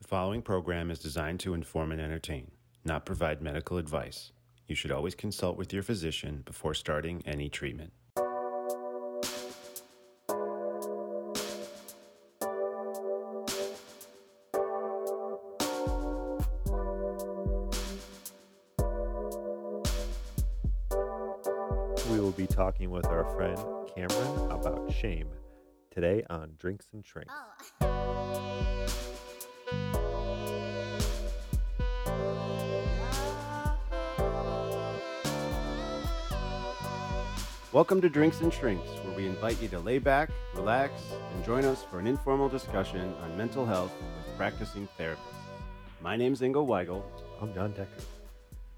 The following program is designed to inform and entertain, not provide medical advice. You should always consult with your physician before starting any treatment. We will be talking with our friend Cameron about shame today on Drinks and Shrinks. Welcome to Drinks and Shrinks, where we invite you to lay back, relax, and join us for an informal discussion on mental health with practicing therapists. My name's Ingo Weigel, I'm John Decker.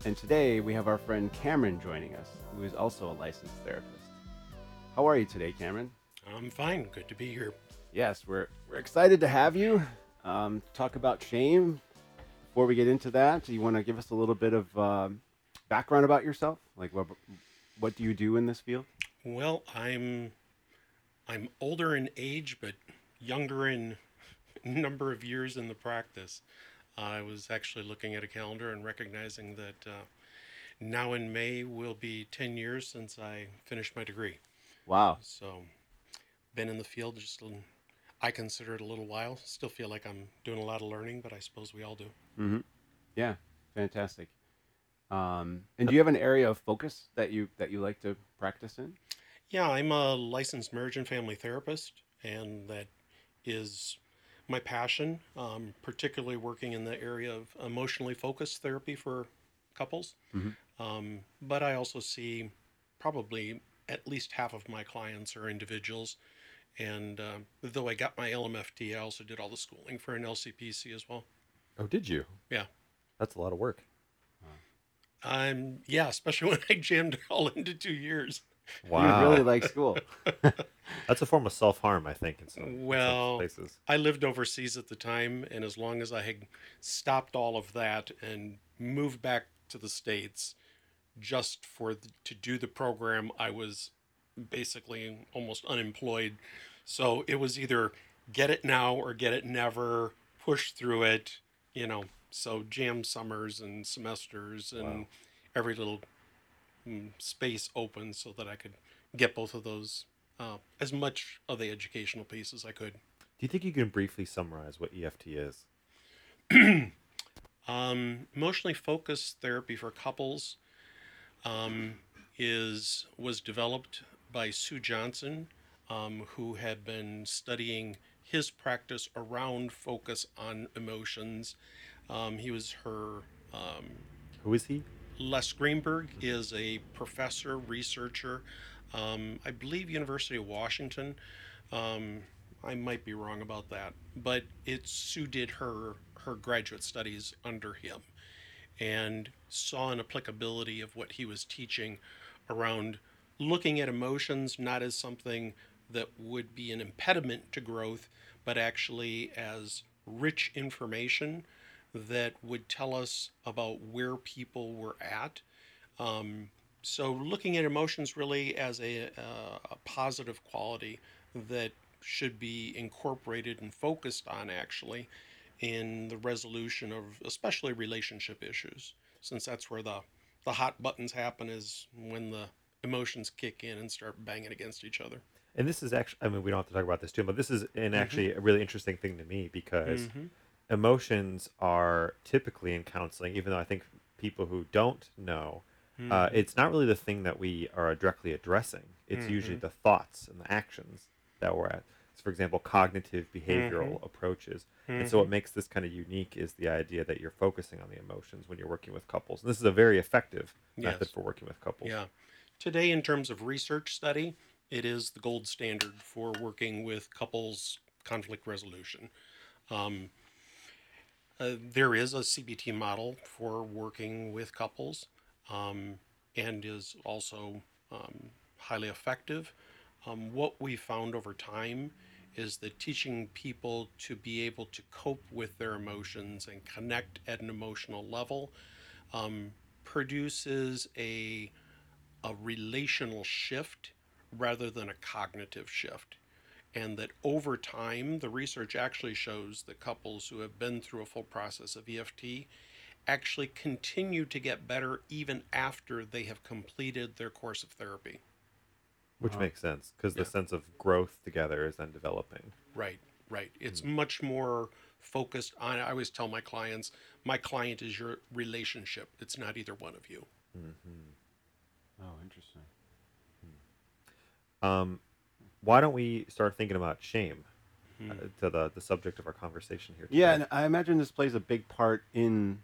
and today we have our friend Cameron joining us, who is also a licensed therapist. How are you today, Cameron? I'm fine. Good to be here. Yes, we're, we're excited to have you um, talk about shame. Before we get into that, do you want to give us a little bit of um, background about yourself? Like, what, what do you do in this field? Well, I'm I'm older in age, but younger in number of years in the practice. I was actually looking at a calendar and recognizing that uh, now in May will be 10 years since I finished my degree. Wow. So, been in the field just a I consider it a little while. Still feel like I'm doing a lot of learning, but I suppose we all do. Mm-hmm. Yeah, fantastic. Um, and do you have an area of focus that you that you like to practice in? Yeah, I'm a licensed marriage and family therapist, and that is my passion, um, particularly working in the area of emotionally focused therapy for couples. Mhm. Um, but I also see probably at least half of my clients are individuals. And uh, though I got my LMFT, I also did all the schooling for an LCPC as well. Oh, did you? Yeah. That's a lot of work. Um, yeah, especially when I jammed it all into two years. Wow, You really like school. That's a form of self harm, I think, in some, in some Well, places. I lived overseas at the time, and as long as I had stopped all of that and moved back to the states, just for the, to do the program, I was basically almost unemployed. So it was either get it now or get it never. Push through it, you know. So jam summers and semesters and Wow. every little mm, space open so that I could get both of those uh, as much of the educational piece as I could. Do you think you can briefly summarize what EFT is? Um, emotionally focused therapy for couples um, is was developed by Sue Johnson, um, who had been studying his practice around focus on emotions. Um, he was her um, Who is he? Les Greenberg is a professor, researcher, um, I believe University of Washington. Um, I might be wrong about that, but it Sue did her her graduate studies under him, and saw an applicability of what he was teaching around looking at emotions not as something that would be an impediment to growth, but actually as rich information that would tell us about where people were at. Um, so, looking at emotions really as a, uh, a positive quality that should be incorporated and focused on actually in the resolution of especially relationship issues, since that's where the, the hot buttons happen, is when the emotions kick in and start banging against each other. And this is actually, I mean, we don't have to talk about this too, but this is Mm-hmm. an actually a really interesting thing to me because emotions are typically in counseling, even though I think people who don't know, uh, Mm-hmm. it's not really the thing that we are directly addressing. It's usually Mm-hmm. the thoughts and the actions that we're at. So for example, cognitive behavioral Mm-hmm. approaches. And so what makes this kind of unique is the idea that you're focusing on the emotions when you're working with couples. And this is a very effective method for working with couples. Yeah. Today, in terms of research study, it is the gold standard for working with couples conflict resolution. Um, uh, there is a CBT model for working with couples um, and is also um, highly effective. Um, what we found over time is that teaching people to be able to cope with their emotions and connect at an emotional level um, produces a a relational shift rather than a cognitive shift. And that over time, the research actually shows that couples who have been through a full process of EFT actually continue to get better even after they have completed their course of therapy. Which Wow. makes sense because Yeah. the sense of growth together is then developing. Right, right. It's much more focused on. I always tell my clients, my client is your relationship. It's not either one of you. Mm-hmm. Oh, interesting. Um, why don't we start thinking about shame Hmm. uh, to the, the subject of our conversation here? Yeah, and I imagine this plays a big part in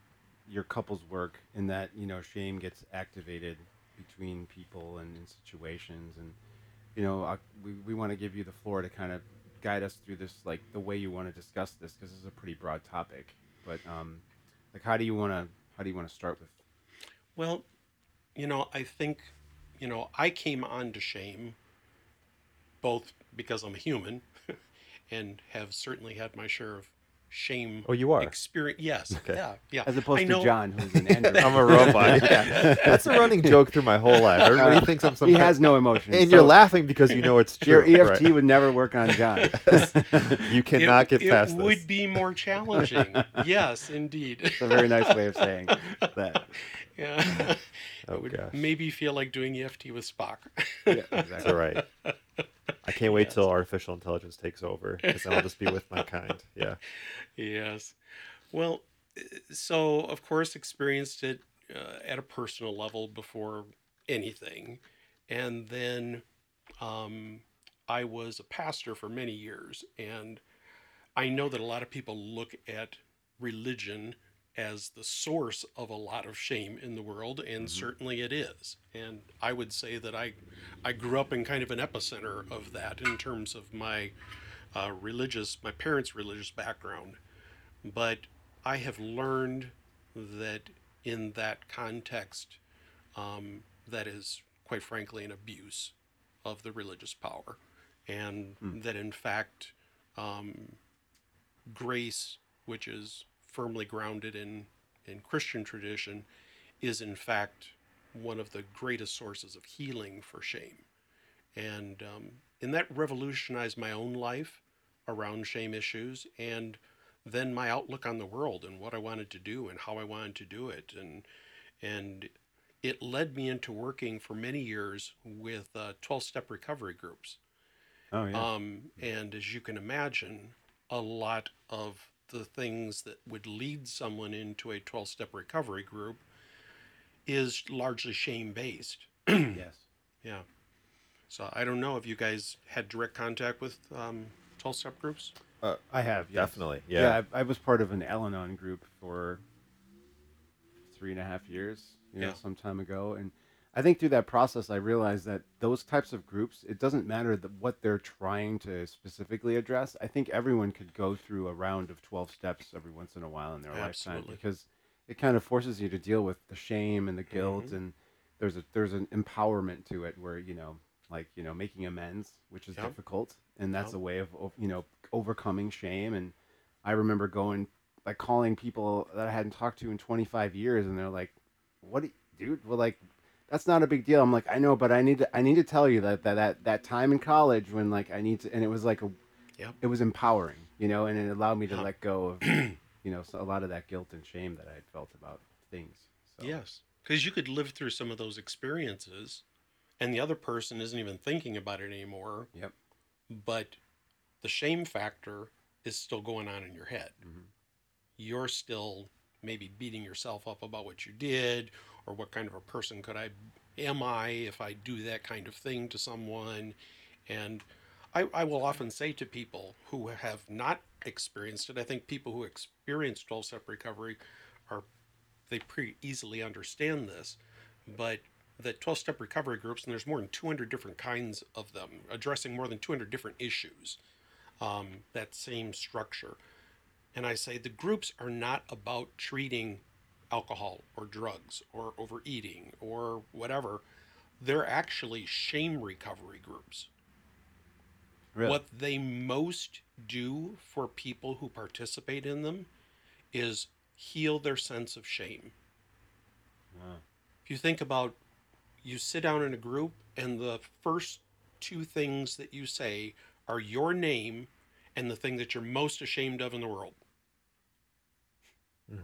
your couple's work in that, you know, shame gets activated between people and in situations. And, you know, I, we, we want to give you the floor to kind of guide us through this, like the way you want to discuss this, because this is a pretty broad topic. But, um, like, how do you want to, how do you want to start with? Well, you know, I think, you know, I came on to shame both because I'm a human and have certainly had my share of shame. Oh, you are? experience. Yes, Okay. yeah, yeah. As opposed I to know- John, who's an android. I'm a robot. yeah. That's a running joke through my whole life. Everybody uh, thinks I'm some he has no emotion. and so you're laughing because you know it's true. Your true. EFT right? would never work on John. You cannot it, get it past It would this. be more challenging. yes, indeed. It's a very nice way of saying that. yeah. Oh, it would gosh. maybe feel like doing EFT with Spock. Yeah, exactly. right. I can't wait Yes. till artificial intelligence takes over because then I'll just be with my kind. Yeah. yes. Well, so of course experienced it uh, at a personal level before anything, and then um, I was a pastor for many years, and I know that a lot of people look at religion as the source of a lot of shame in the world, and certainly it is. And I would say that I, I grew up in kind of an epicenter of that in terms of my uh, religious, my parents' religious background. But I have learned that in that context, um, that is quite frankly an abuse of the religious power, and that in fact, um, grace, which is firmly grounded in, in Christian tradition, is in fact one of the greatest sources of healing for shame. And, um, and that revolutionized my own life around shame issues and then my outlook on the world and what I wanted to do and how I wanted to do it. And, and it led me into working for many years with 12 step recovery groups. Oh yeah. Um, and as you can imagine, a lot of the things that would lead someone into a 12 step recovery group is largely shame based. yes. Yeah. So I don't know if you guys had direct contact with um, 12 step groups. I have yes. Definitely, yeah. I, I was part of an Al-Anon group for three and a half years, you know, Yeah. some time ago, and I think through that process, I realized that those types of groups, it doesn't matter the, what they're trying to specifically address. I think everyone could go through a round of twelve steps every once in a while in their lifetime because it kind of forces you to deal with the shame and the guilt, Mm-hmm. and there's a there's an empowerment to it where you know, like you know, making amends, which is Yep. difficult, and that's Yep. a way of of, you know overcoming shame. And I remember going like calling people that I hadn't talked to in 25 years, and they're like, "What, do you- dude? Well, like." That's not a big deal. I'm like, I know, but I need to. I need to tell you that that that, that time in college when like I need to, and it was like a, Yep. it was empowering, you know, and it allowed me to Yeah. let go of, you know, a lot of that guilt and shame that I had felt about things. So. Yes. Because you could live through some of those experiences and the other person isn't even thinking about it anymore, Yep. but the shame factor is still going on in your head. Mhm. You're still maybe beating yourself up about what you did or what kind of a person could I am I if I do that kind of thing to someone and I, I will often say to people who have not experienced it, I think people who experience 12 step recovery are they pretty easily understand this, but the 12 step recovery groups, and there's more than 200 different kinds of them, addressing more than 200 different issues, um, that same structure. And I say the groups are not about treating alcohol or drugs or overeating or whatever. They're actually shame recovery groups. Really? What they most do for people who participate in them is heal their sense of shame. Wow. If you think about you sit down in a group and the first two things that you say are your name and the thing that you're most ashamed of in the world.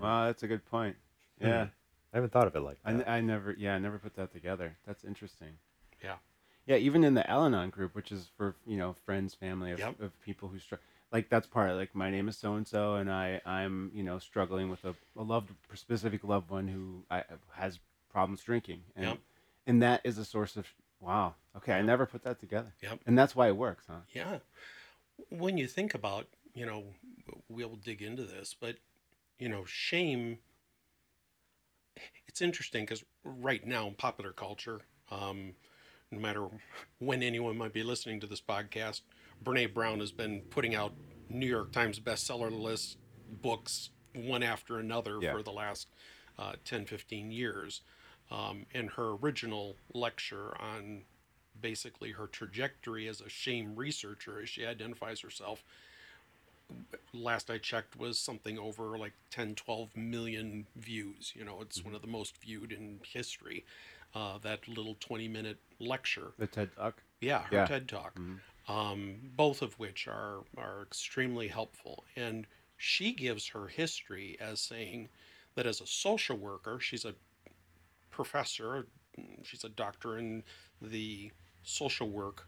Wow, that's a good point. Hmm. Yeah. I haven't thought of it like I, that. n- I never, yeah, I never put that together. That's interesting. Yeah. Yeah, even in the Al-Anon group, which is for you know friends, family of, Yep. of people who struggle. Like that's part. of Like my name is so and so, and I I'm you know struggling with a, a loved specific loved one who I, has problems drinking, and Yep. and that is a source of wow. Okay, I never put that together. Yep. And that's why it works, huh? Yeah. When you think about, you know, we'll dig into this, but, you know, shame, it's interesting because right now in popular culture, um, no matter when anyone might be listening to this podcast, Brene Brown has been putting out New York Times bestseller list books one after another Yeah. for the last uh, 10, 15 years. Um, and her original lecture on basically her trajectory as a shame researcher, as she identifies herself, last I checked, was something over like 10, 12 million views. You know, it's one of the most viewed in history. Uh, that little 20 minute lecture. The TED Talk. Yeah, her Yeah. TED Talk. Um, both of which are are extremely helpful. And she gives her history as saying that as a social worker, she's a professor. She's a doctor in the social work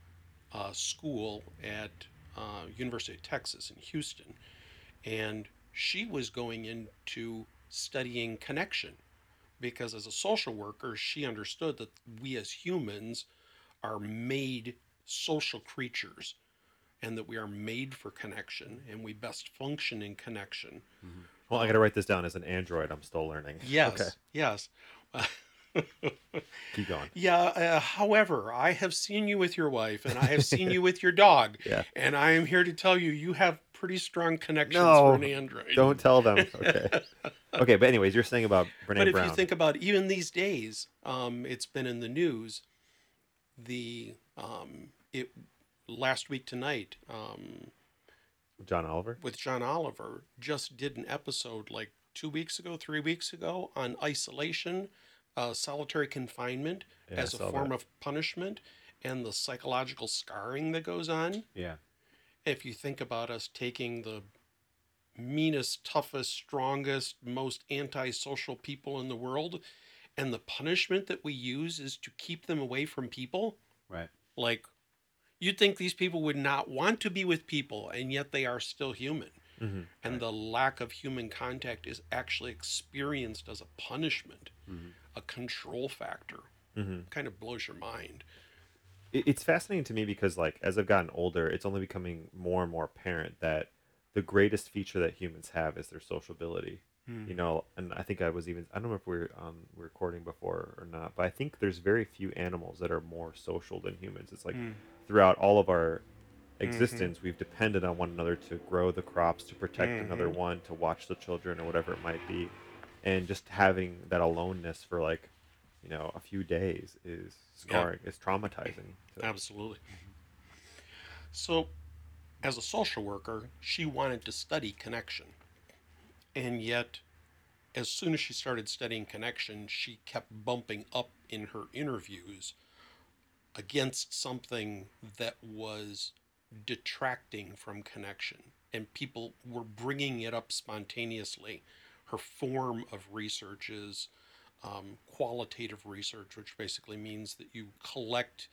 uh, school at uh, University of Texas in Houston, and she was going into studying connection because as a social worker, she understood that we as humans are made social creatures and that we are made for connection and we best function in connection. well, I got to write this down as an android. I'm still learning. Yes, Okay. yes. Keep going. Yeah, uh, however, I have seen you with your wife and I have seen you with your dog. Yeah. And I am here to tell you, you have pretty strong connections No, for an android. Don't tell them. Okay. okay, but anyways, you're saying about Brene but if Brown. you think about even these days, um, it's been in the news. The um, it last week tonight um, John Oliver. with John Oliver just did an episode like two weeks ago, three weeks ago on isolation, uh, solitary confinement Yeah, as a form that. of punishment, and the psychological scarring that goes on. Yeah. If you think about us taking the meanest, toughest, strongest, most antisocial people in the world, and the punishment that we use is to keep them away from people, Right. like you'd think these people would not want to be with people, and yet they are still human. hmm And the lack of human contact is actually experienced as a punishment, a control factor. hmm Kind of blows your mind. it's fascinating to me because like as i've gotten older it's only becoming more and more apparent that the greatest feature that humans have is their sociability you know and i think i was even i don't know if we are um, recording before or not but i think there's very few animals that are more social than humans. It's like throughout all of our existence we've depended on one another to grow the crops to protect another one to watch the children or whatever it might be and just having that aloneness for like you know a few days is scarring is traumatizing to- Absolutely. So, as a social worker, she wanted to study connection. And yet, as soon as she started studying connection, she kept bumping up in her interviews against something that was detracting from connection. And people were bringing it up spontaneously. Her form of research is um, qualitative research, which basically means that you collect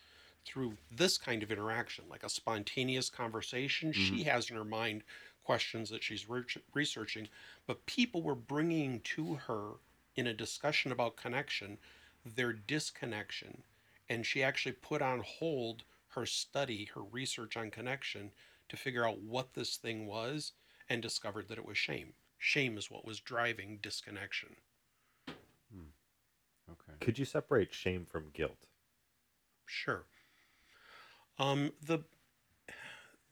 through this kind of interaction, like a spontaneous conversation. She has in her mind questions that she's re- researching, but people were bringing to her in a discussion about connection their disconnection. And she actually put on hold her study, her research on connection to figure out what this thing was and discovered that it was shame. Shame is what was driving disconnection. Okay. could you separate shame from guilt Sure. Um, the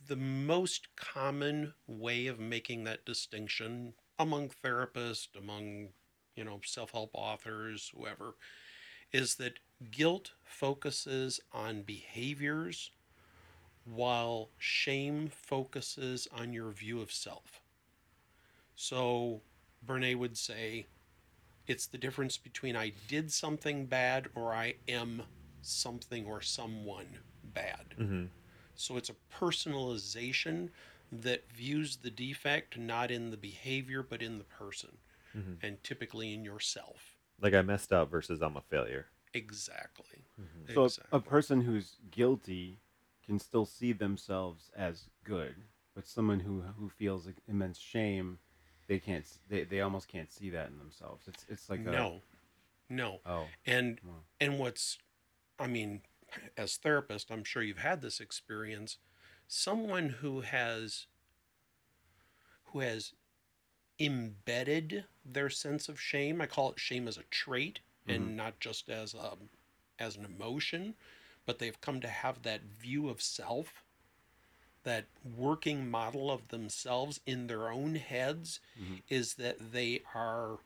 the most common way of making that distinction among therapists, among you know self-help authors, whoever, is that guilt focuses on behaviors while shame focuses on your view of self. So Brene would say it's the difference between I did something bad or I am something or someone bad. mm-hmm. So it's a personalization that views the defect not in the behavior but in the person Mhm. and typically in yourself. Like I messed up versus I'm a failure. Exactly. So a, exactly. a person who's guilty can still see themselves as good, but someone who who feels like immense shame, they can't. They, they almost can't see that in themselves. It's it's like a, no. No. Oh, And Wow. and what's I mean, as therapist, I'm sure you've had this experience. Someone who has who has embedded their sense of shame, I call it shame as a trait and mm-hmm. not just as a as an emotion, but they've come to have that view of self, that working model of themselves in their own heads mm-hmm. is that they are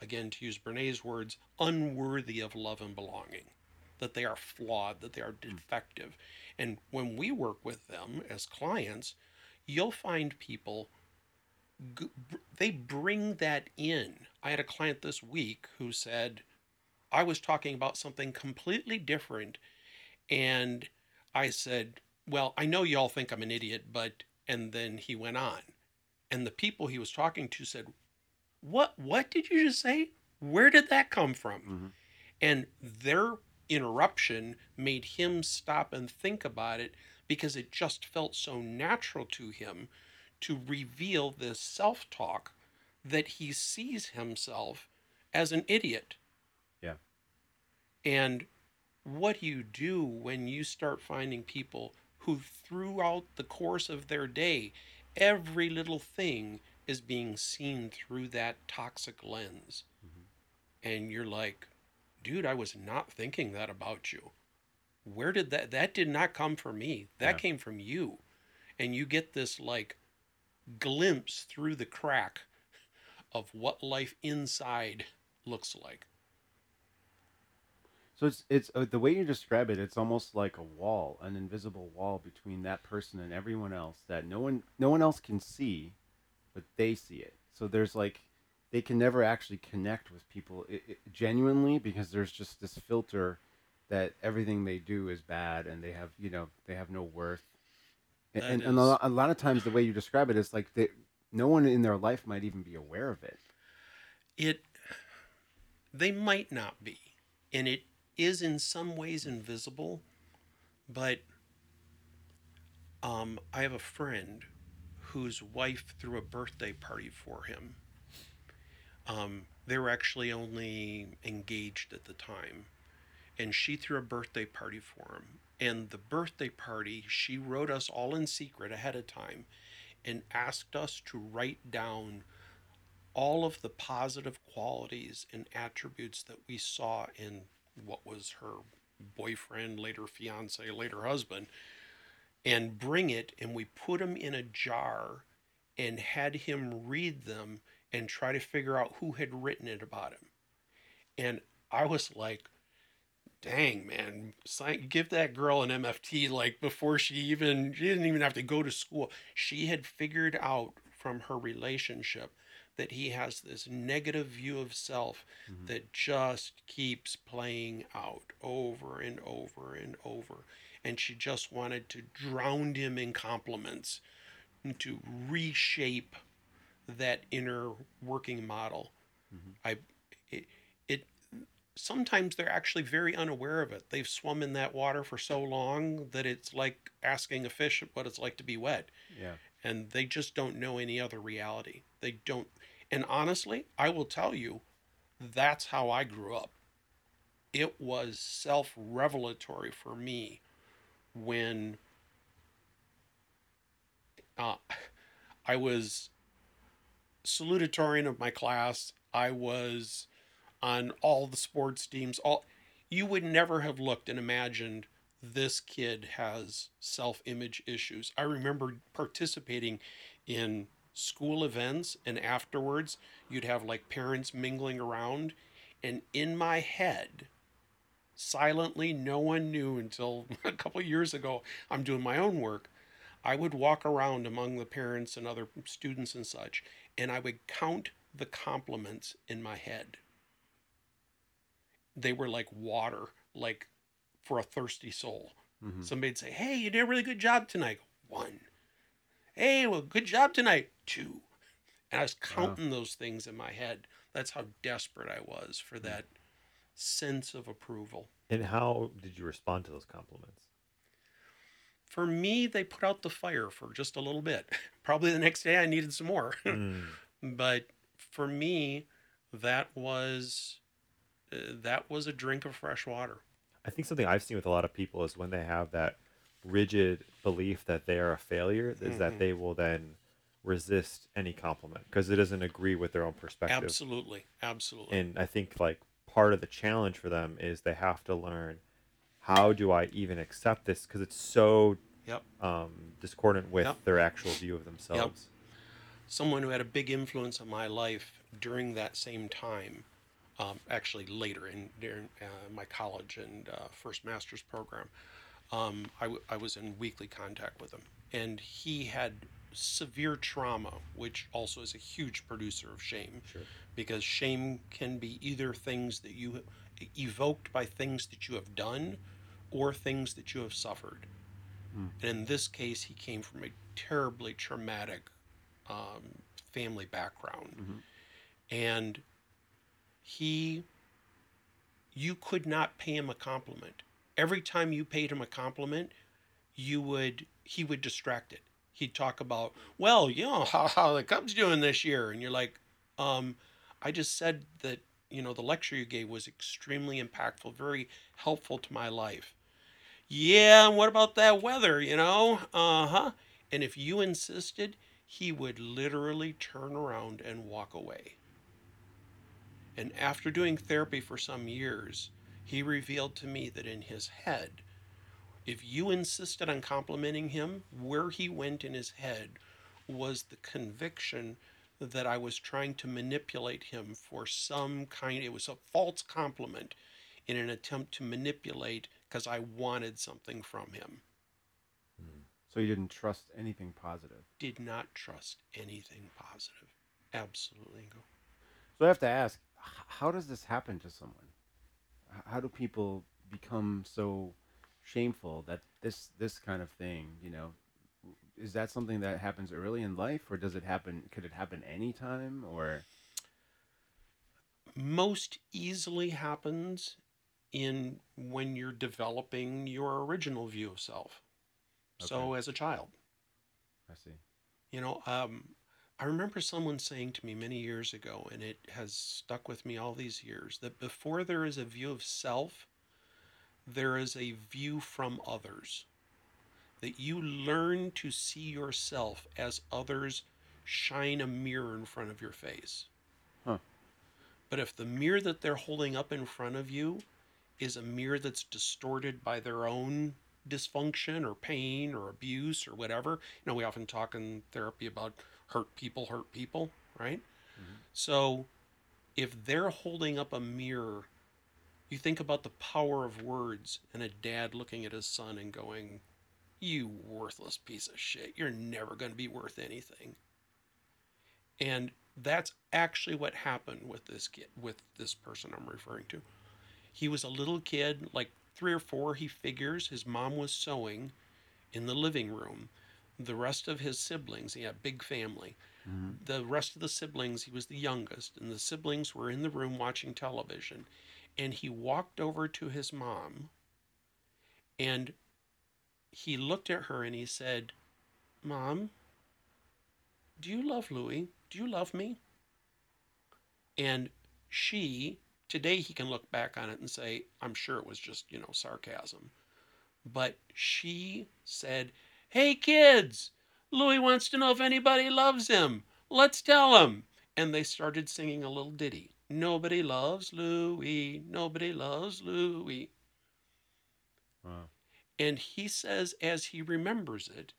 again to use Brene's words, unworthy of love and belonging, that they are flawed, that they are mm. defective. And when we work with them as clients, you'll find people they bring that in. I had a client this week who said I was talking about something completely different and I said, "Well, I know y'all think I'm an idiot, but..." And then he went on. And the people he was talking to said, what what did you just say where did that come from Mhm. and their interruption made him stop and think about it because it just felt so natural to him to reveal this self-talk that he sees himself as an idiot Yeah. and what do you do when you start finding people who throughout the course of their day every little thing is being seen through that toxic lens. Mm-hmm. And you're like dude i was not thinking that about you. Where did that that did not come from me. That Yeah. came from you. And you get this like glimpse through the crack of what life inside looks like so it's it's uh, the way you describe it. It's almost like a wall, an invisible wall between that person and everyone else that no one no one else can see, but they see it. So there's like they can never actually connect with people i i genuinely because there's just this filter that everything they do is bad and they have you know they have no worth. And, and, and a, is- lo- a lot of times the way you describe it is like they, no one in their life might even be aware of it. it they might not be and it is in some ways invisible but um, i have a friend whose wife threw a birthday party for him. Um, they were actually only engaged at the time and she threw a birthday party for him. And the birthday party she wrote us all in secret ahead of time and asked us to write down all of the positive qualities and attributes that we saw in what was her boyfriend, later fiance, later husband, and bring it. And we put them in a jar and had him read them and try to figure out who had written it about him. And I was like, dang, man, give that girl an MFT like before she even, she didn't even have to go to school. She had figured out from her relationship that he has this negative view of self mm-hmm. that just keeps playing out over and over and over. And she just wanted to drown him in compliments and to reshape that inner working model. Mm-hmm. I it, it sometimes they're actually very unaware of it. They've swum in that water for so long that it's like asking a fish what it's like to be wet Yeah. and they just don't know any other reality. They don't. And honestly, I will tell you, that's how I grew up. It was self revelatory for me when uh, I was salutatorian of my class. I was on all the sports teams. All you would never have looked and imagined this kid has self-image issues. I remember participating in school events and afterwards you'd have like parents mingling around and in my head silently no one knew until a couple years ago I'm doing my own work I would walk around among the parents and other students and such, and I would count the compliments in my head. They were like water, like for a thirsty soul. Mm-hmm. Somebody'd say, "Hey, you did a really good job tonight." One. Hey, well, good job tonight. Two. And I was counting those things in my head. That's how desperate I was for that sense of approval. And how did you respond to those compliments? For me, they put out the fire for just a little bit. Probably the next day I needed some more. Mm. but for me, that was uh, that was a drink of fresh water. I think something I've seen with a lot of people is when they have that rigid belief that they are a failure, is that they will then resist any compliment because it doesn't agree with their own perspective. Absolutely, absolutely. And I think like part of the challenge for them is they have to learn how do I even accept this because it's so yep. um, discordant with Yep. their actual view of themselves. someone who had a big influence on my life during that same time, um, actually later in during uh, my college and uh, first master's program, um, I, w- I was in weekly contact with him, and he had severe trauma, which also is a huge producer of shame, Sure. because shame can be either things that you evoked by things that you have done, or things that you have suffered. And in this case, he came from a terribly traumatic um, family background. And he, you could not pay him a compliment. Every time you paid him a compliment, you would, he would distract it. He'd talk about, well, you know, how, how the Cubs doing this year. And you're like, um, I just said that, you know, the lecture you gave was extremely impactful, very helpful to my life. Yeah, and what about that weather, you know? Uh huh. And if you insisted, he would literally turn around and walk away. And after doing therapy for some years, he revealed to me that in his head, if you insisted on complimenting him, where he went in his head was the conviction that I was trying to manipulate him for some kind, it was a false compliment in an attempt to manipulate because I wanted something from him. Hmm. So you didn't trust anything positive. Did not trust anything positive. Absolutely. So I have to ask, how does this happen to someone? How do people become so shameful that this this kind of thing, you know, is that something that happens early in life, or does it happen? Could it happen anytime, or most easily happens in when you're developing your original view of self. So as a child, I see. you know, um, I remember someone saying to me many years ago, and it has stuck with me all these years, that before there is a view of self, there is a view from others. That you learn to see yourself as others shine a mirror in front of your face. Huh. But if the mirror that they're holding up in front of you is a mirror that's distorted by their own dysfunction or pain or abuse or whatever, you know, we often talk in therapy about hurt people hurt people, right? Mm-hmm. So if they're holding up a mirror, you think about the power of words and a dad looking at his son and going, You worthless piece of shit. You're never going to be worth anything. And that's actually what happened with this kid, with this person I'm referring to. He was a little kid, like three or four, he figures. His mom was sewing in the living room. The rest of his siblings, he had a big family. Mm-hmm. The rest of the siblings, he was the youngest, and the siblings were in the room watching television. And he walked over to his mom and he looked at her and he said, Mom, do you love Louis? Do you love me? And she, today he can look back on it and say, I'm sure it was just, you know, sarcasm. But she said, Hey kids, Louis wants to know if anybody loves him. Let's tell him. And they started singing a little ditty. Nobody loves Louis. Nobody loves Louis. Wow. And he says, as he remembers it,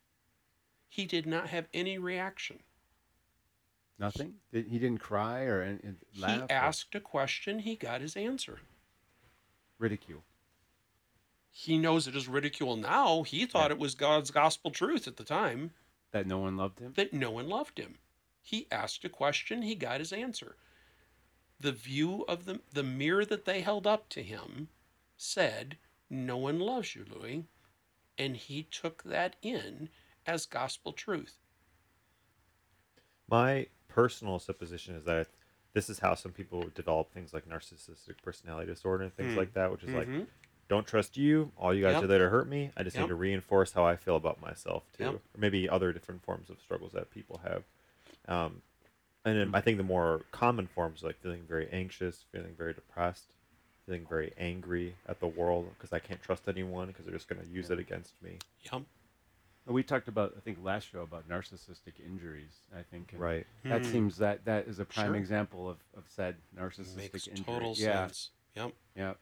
he did not have any reaction. Nothing. Did, he didn't cry or laugh. He or asked a question, he got his answer. ridicule. He knows it is ridicule now. He thought Yeah. it was God's gospel truth at the time That no one loved him. that no one loved him. He asked a question, he got his answer. The view of the, the mirror that they held up to him said, No one loves you, Louis. and he took that in as gospel truth. My personal supposition is that this is how some people develop things like narcissistic personality disorder and things Mm. like that, which is like, Mhm. Don't trust you. All you guys Yep. are there to hurt me. I just Yep. need to reinforce how I feel about myself too, Yep. or maybe other different forms of struggles that people have. Um, and then Mm. I think the more common forms, like feeling very anxious, feeling very depressed, feeling very angry at the world because I can't trust anyone because they're just going to use Yeah. it against me. Yep. We talked about, I think, last show about narcissistic injuries. I think, and Right. That Mhm. seems that that is a prime Sure. example of, of said narcissistic injuries. Makes injury. total yeah, sense. Yep. yeah,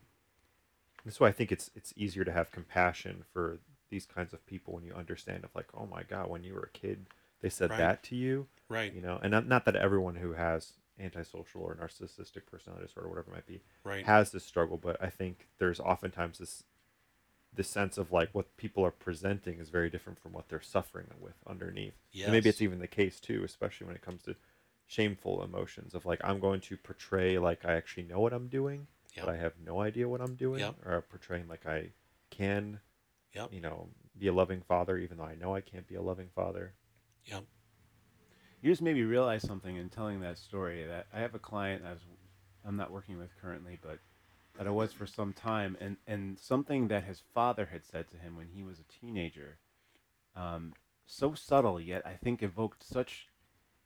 That's why I think it's it's easier to have compassion for these kinds of people when you understand of like, oh my god, when you were a kid, they said Right. that to you, Right. you know, and not, not that everyone who has antisocial or narcissistic personality disorder, whatever it might be, Right. has this struggle. But I think there's oftentimes this this sense of like what people are presenting is very different from what they're suffering with underneath. And maybe it's even the case too, especially when it comes to shameful emotions of like I'm going to portray like I actually know what I'm doing, Yep. but I have no idea what I'm doing, Yep. or portraying like I can, Yep. you know, be a loving father even though I know I can't be a loving father. Yep. You just made me realize something in telling that story. That I have a client I was, I'm not working with currently, but that I was for some time, and and something that his father had said to him when he was a teenager, um, so subtle yet I think evoked such.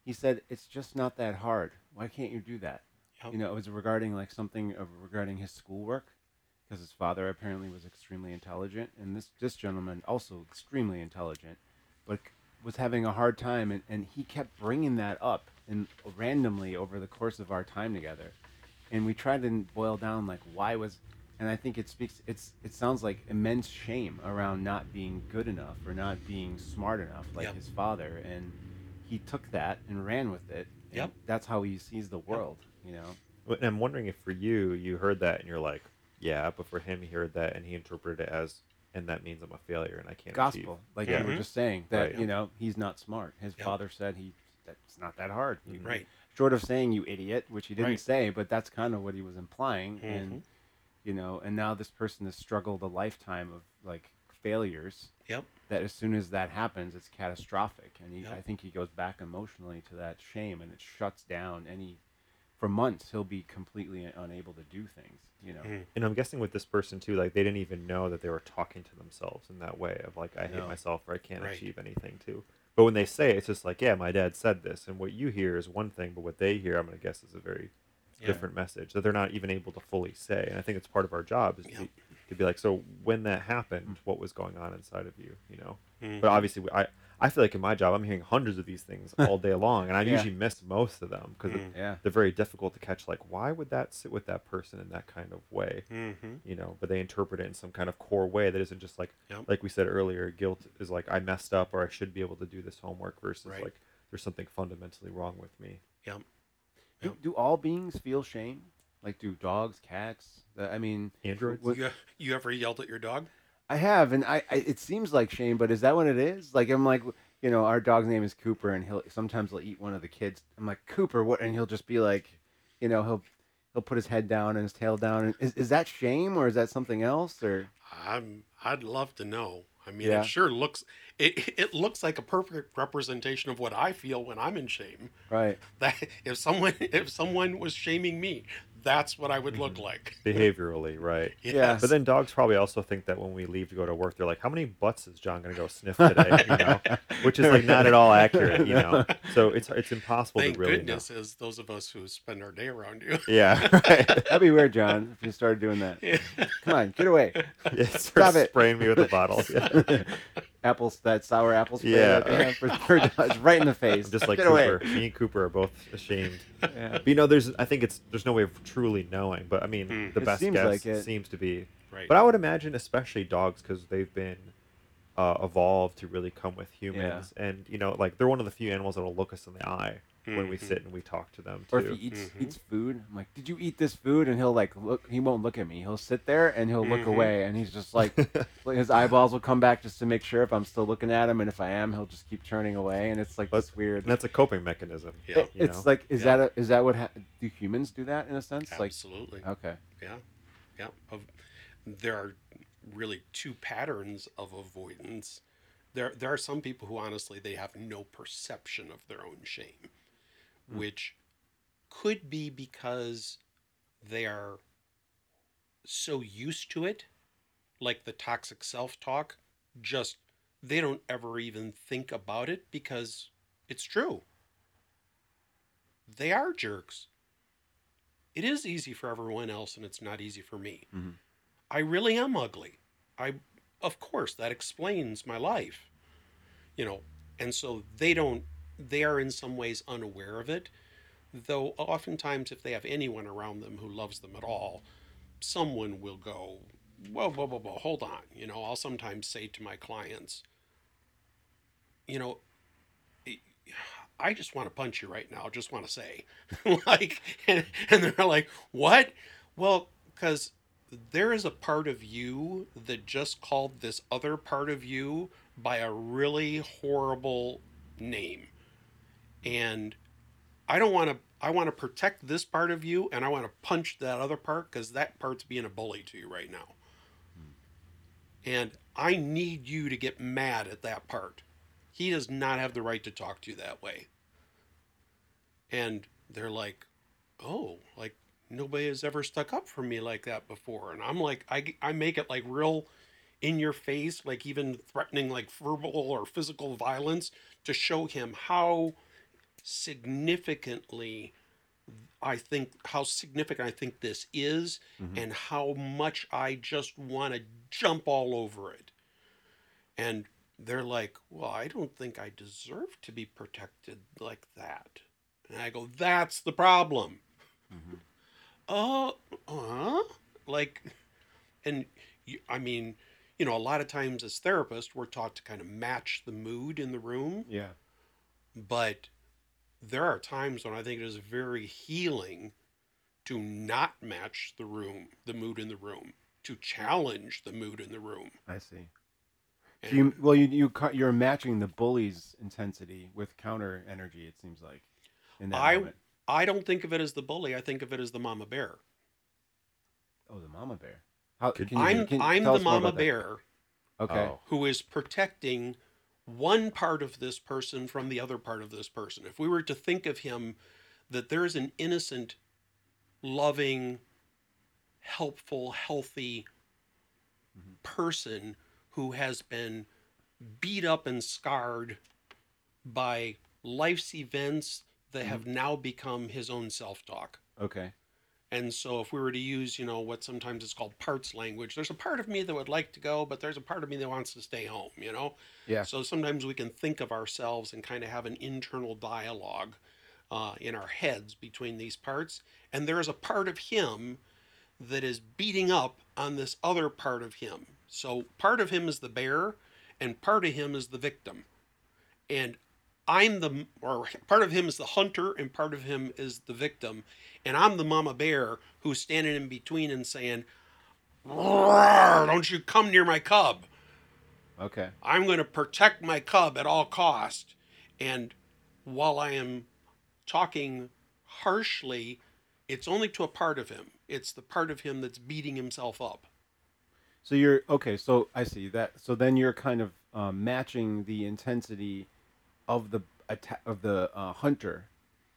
He said, "It's just not that hard. Why can't you do that?" Yep. You know, it was regarding like something of regarding his schoolwork, because his father apparently was extremely intelligent, and this this gentleman also extremely intelligent, but was having a hard time, and, and he kept bringing that up and randomly over the course of our time together, and we tried to boil down like why was, and I think it speaks it's it sounds like immense shame around not being good enough or not being smart enough like Yep. his father, and he took that and ran with it. Yep. that's how he sees the world. You know. And I'm wondering if for you, you heard that and you're like, yeah, but for him, he heard that and he interpreted it as, and that means I'm a failure and I can't achieve. gospel, like you were just saying that Right. you know he's not smart. His Yep. father said he that's not that hard. You- Right. Short of saying you idiot, which he didn't Right. say, but that's kind of what he was implying. Mhm. And you know, and now this person has struggled a lifetime of like failures. Yep. That as soon as that happens, it's catastrophic, and he, Yep. I think he goes back emotionally to that shame, and it shuts down any. For months, he'll be completely unable to do things. You know. Mhm. And I'm guessing with this person too, like they didn't even know that they were talking to themselves in that way of like, I hate No. myself or I can't Right. achieve anything too. But when they say it, it's just like, yeah, my dad said this. And what you hear is one thing, but what they hear, I'm going to guess, is a very Yeah. different message that they're not even able to fully say. And I think it's part of our job is to, be, to be like, so when that happened, what was going on inside of you, you know? Mhm. But obviously, we- I, I feel like in my job, I'm hearing hundreds of these things all day long, and I Yeah. usually miss most of them because Mm. Yeah. they're very difficult to catch. Like, why would that sit with that person in that kind of way? Mhm. You know, but they interpret it in some kind of core way that isn't just like, Yep. like we said earlier, guilt is like I messed up or I should be able to do this homework versus Right. like there's something fundamentally wrong with me. Yep. Do, do all beings feel shame? Like, do dogs, cats? Uh, I mean, Androids? What- You, you ever yelled at your dog? I have, and I, I it seems like shame, but is that what it is? Like, I'm like, you know, our dog's name is Cooper, and he'll sometimes he'll eat one of the kids. I'm like, Cooper, what? And he'll just be like, you know, he'll he'll put his head down and his tail down. And is is that shame or is that something else? Or I'm. I'd love to know. I mean, Yeah. it sure looks. It it looks like a perfect representation of what I feel when I'm in shame. right? That if someone if someone was shaming me, that's what I would look mm-hmm. like. Behaviorally, right. Yes. But then dogs probably also think that when we leave to go to work, they're like, "How many butts is John going to go sniff today?" You know, which is like not at all accurate. You know, so it's it's impossible Thank to really goodness, is those of us who spend our day around you. know. Yeah, That'd be weird, John, if you started doing that. Yeah. Come on, get away. yeah Stop start it. spraying me with a bottle. Yeah. Apples, that sour apple spray Yeah. that they for, for dogs, right in the face. I'm just like get Cooper. away. Me and Cooper are both ashamed. Yeah. But, you know, there's I think it's there's no way of truly knowing. But I mean, Mm. the It best seems guess like it. seems to be. Right. But I would imagine, especially dogs, because they've been uh, evolved to really come with humans, and you know, like they're one of the few animals that will look us in the eye when we Mhm. sit and we talk to them Or too. if he eats Mhm. eats food, I'm like, "Did you eat this food?" And he'll like look. He won't look at me. He'll sit there and he'll look Mhm. away, and he's just like, like, his eyeballs will come back just to make sure if I'm still looking at him, and if I am, he'll just keep turning away, and it's like But- this weird. and that's a coping mechanism. Yeah. It- you it's know? like, is Yeah. that a, is that what ha- do humans do that in a sense? Like, Absolutely. okay, Yeah. Yeah. Of, there are really two patterns of avoidance. There, there are some people who honestly they have no perception of their own shame, which could be because they are so used to it, like the toxic self talk, just they don't ever even think about it because it's true. They are jerks. It is easy for everyone else, and it's not easy for me. Mhm. I really am ugly. I, of course, that explains my life. You know, and so they don't. They are in some ways unaware of it, though. Oftentimes, if they have anyone around them who loves them at all, someone will go, "Whoa, whoa, whoa, whoa! Hold on." You know, I'll sometimes say to my clients, "You know, I just want to punch you right now. I Just want to say, like, and, and they're like, what? Well, because there is a part of you that just called this other part of you by a really horrible name. And I don't want to, I want to protect this part of you and I want to punch that other part because that part's being a bully to you right now. And I need you to get mad at that part. He does not have the right to talk to you that way. And they're like, oh, like nobody has ever stuck up for me like that before. And I'm like, I, I make it like real in your face, like even threatening like verbal or physical violence to show him how significantly I think how significant I think this is Mhm. and how much I just want to jump all over it. And they're like, Well, I don't think I deserve to be protected like that. And I go, That's the problem. Mhm. Oh, uh, like, and you, I mean, you know, a lot of times as therapists, we're taught to kind of match the mood in the room, Yeah. but there are times when I think it is very healing to not match the room, the mood in the room, to challenge the mood in the room. I see. So you, well, you you you're matching the bully's intensity with counter energy. It seems like in that I- moment. I don't think of it as the bully. I think of it as the mama bear. Oh, the mama bear. How Could- can you, I'm can, I'm the mama about that? bear Okay. Oh. who is protecting one part of this person from the other part of this person. If we were to think of him that there's an innocent, loving, helpful, healthy Mhm. person who has been beat up and scarred by life's events that have now become his own self-talk. Okay. And so, if we were to use, you know, what sometimes is called parts language, there's a part of me that would like to go, but there's a part of me that wants to stay home, you know? Yeah. So, sometimes we can think of ourselves and kind of have an internal dialogue uh, in our heads between these parts. And there is a part of him that is beating up on this other part of him. So, part of him is the bear, and part of him is the victim. And I'm the, or part of him is the hunter, and part of him is the victim. And I'm the mama bear who's standing in between and saying, Don't you come near my cub. Okay. I'm going to protect my cub at all cost. And while I am talking harshly, it's only to a part of him. It's the part of him that's beating himself up. So you're okay. So I see that. So then you're kind of um, matching the intensity of the atta- of the uh, hunter,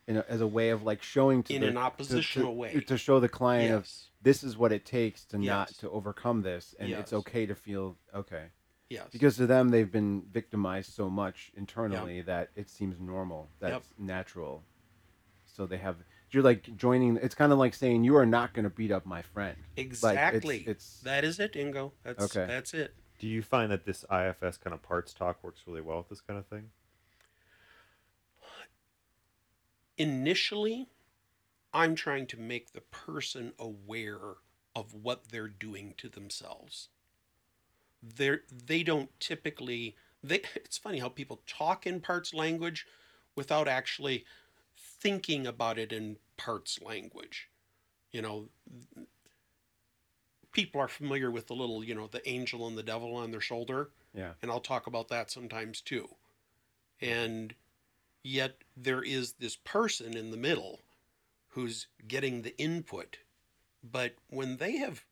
in a, as a way of like showing to In the, an oppositional to, way. to show the client of this is what it takes to not to overcome this, and it's okay to feel okay Yes. because to them they've been victimized so much internally that it seems normal, that's Yep. natural. So they have you're like joining. It's kind of like saying you are not going to beat up my friend. exactly. it's- that is it, Ingo. That's Okay. that's it. Do you find that this IFS kind of parts talk works really well with this kind of thing? Initially, I'm trying to make the person aware of what they're doing to themselves. They're, they don't typically they it's funny how people talk in parts language without actually thinking about it in parts language. You know, people are familiar with the little, you know, the angel and the devil on their shoulder Yeah. and I'll talk about that sometimes too. And yet there is this person in the middle who's getting the input. But when they have,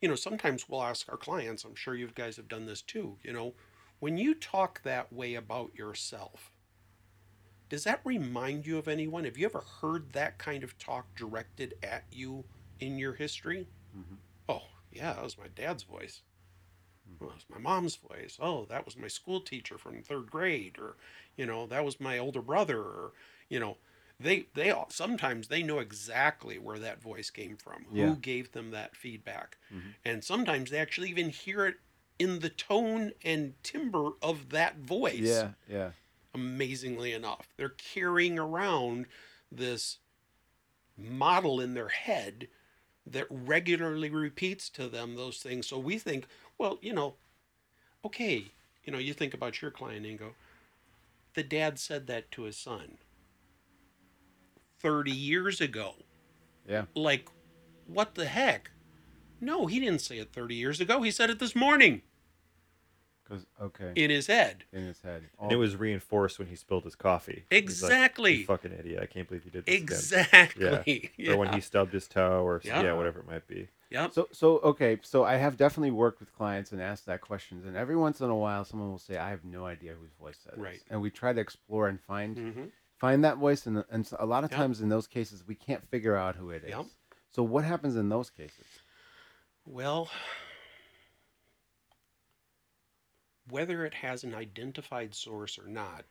you know, sometimes we'll ask our clients, I'm sure you guys have done this too, you know, when you talk that way about yourself, does that remind you of anyone? Have you ever heard that kind of talk directed at you in your history? Mhm. Oh, yeah, that was my dad's voice. Well, that was my mom's voice. Oh, that was my school teacher from third grade, or you know, that was my older brother, or you know, they they all, sometimes they know exactly where that voice came from, Yeah. who gave them that feedback, Mhm. and sometimes they actually even hear it in the tone and timbre of that voice Yeah, yeah. amazingly enough. They're carrying around this model in their head that regularly repeats to them those things. So we think, well, you know, okay, you know, you think about your client and go, the dad said that to his son 30 years ago. Yeah. Like, what the heck? No, he didn't say it 30 years ago. He said it this morning okay, in his head. in his head. And it was reinforced when he spilled his coffee. He's like, Exactly. "You fucking idiot! I can't believe you did this again." Exactly. Or when he stubbed his toe, or yeah, Yeah. whatever it might be. Yep. So so okay, so I have definitely worked with clients and asked that questions, and every once in a while, someone will say, "I have no idea whose voice that is," Right. and we try to explore and find hmm find that voice, and and so a lot of Yep. times in those cases, we can't figure out who it is. Yep. So what happens in those cases? Well, whether it has an identified source or not,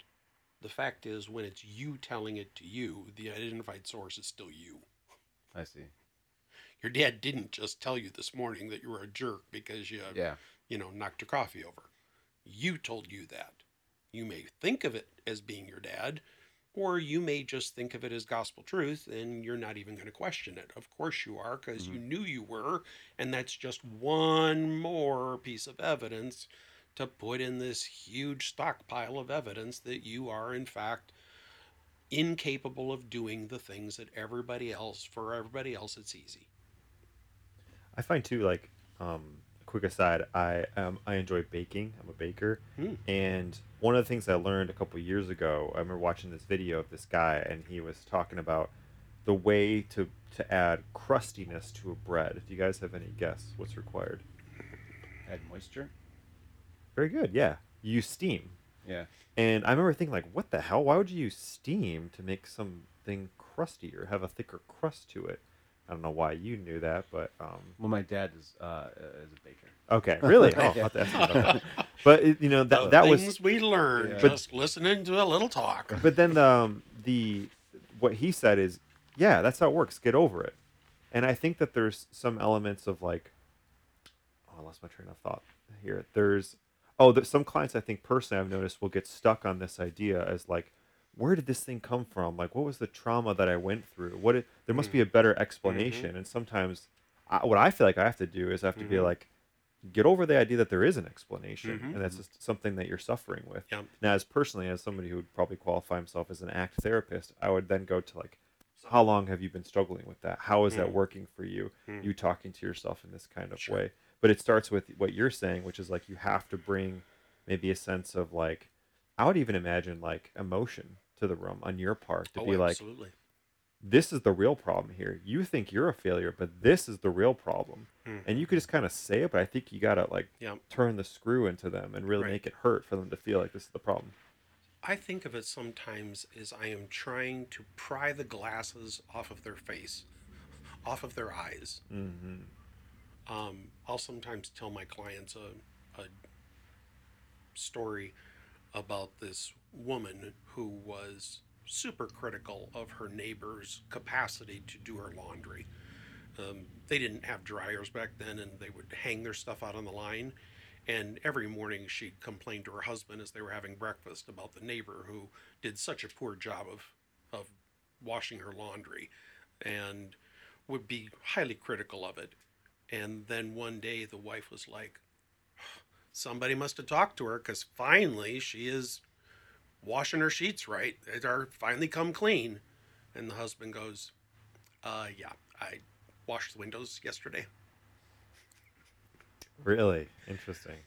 the fact is when it's you telling it to you, the identified source is still you. I see. Your dad didn't just tell you this morning that you were a jerk because you, Yeah. you know, knocked your coffee over. You told you that. You may think of it as being your dad, or you may just think of it as gospel truth and you're not even going to question it. Of course you are, because you mm-hmm. knew you were, and that's just one more piece of evidence to put in this huge stockpile of evidence that you are, in fact, incapable of doing the things that everybody else, for everybody else, it's easy. I find too, like, um, quick aside, I um, I enjoy baking. I'm a baker, Hmm. and one of the things I learned a couple years ago, I remember watching this video of this guy, and he was talking about the way to to add crustiness to a bread. Do you guys have any guess what's required? Add moisture. Very good. Yeah, you use steam. Yeah. And I remember thinking, like, what the hell? Why would you use steam to make something crusty or have a thicker crust to it? I don't know why you knew that, but um, Well, my dad is uh is a baker. okay, really? Oh, I'll have to ask him about that. But it, you know The that that things was, we learned Yeah. But- just listening to a little talk. but then the um, the what he said is, yeah, that's how it works. Get over it. And I think that there's some elements of like, oh, I lost my train of thought here. There's oh, there's some clients I think personally I've noticed will get stuck on this idea as like, where did this thing come from? Like, what was the trauma that I went through? What it, there must be a better explanation. And sometimes, I, what I feel like I have to do is I have to be Mhm. like, get over the idea that there is an explanation, Mhm. and that's just something that you're suffering with. Yep. Now, as personally, as somebody who would probably qualify himself as an ACT therapist, I would then go to like, so how long have you been struggling with that? How is that Mm. working for you? Mm. You talking to yourself in this kind of Sure. way. But it starts with what you're saying, which is like you have to bring maybe a sense of like, I would even imagine like emotion to the room on your part to oh, be like, absolutely. this is the real problem here. You think you're a failure, but this is the real problem. Mhm. And you could just kind of say it, but I think you gotta like Yep. turn the screw into them and really Right. make it hurt for them to feel like this is the problem. I think of it sometimes as I am trying to pry the glasses off of their face, off of their eyes. Mm-hmm. Um, I'll sometimes tell my clients a, a story about this woman who was super critical of her neighbor's capacity to do her laundry. Um, they didn't have dryers back then, and they would hang their stuff out on the line. And every morning she complained to her husband as they were having breakfast about the neighbor who did such a poor job of, of washing her laundry and would be highly critical of it. And then one day the wife was like, somebody must have talked to her because finally she is washing her sheets right. They are finally come clean. And the husband goes, uh, yeah, I washed the windows yesterday. Really interesting.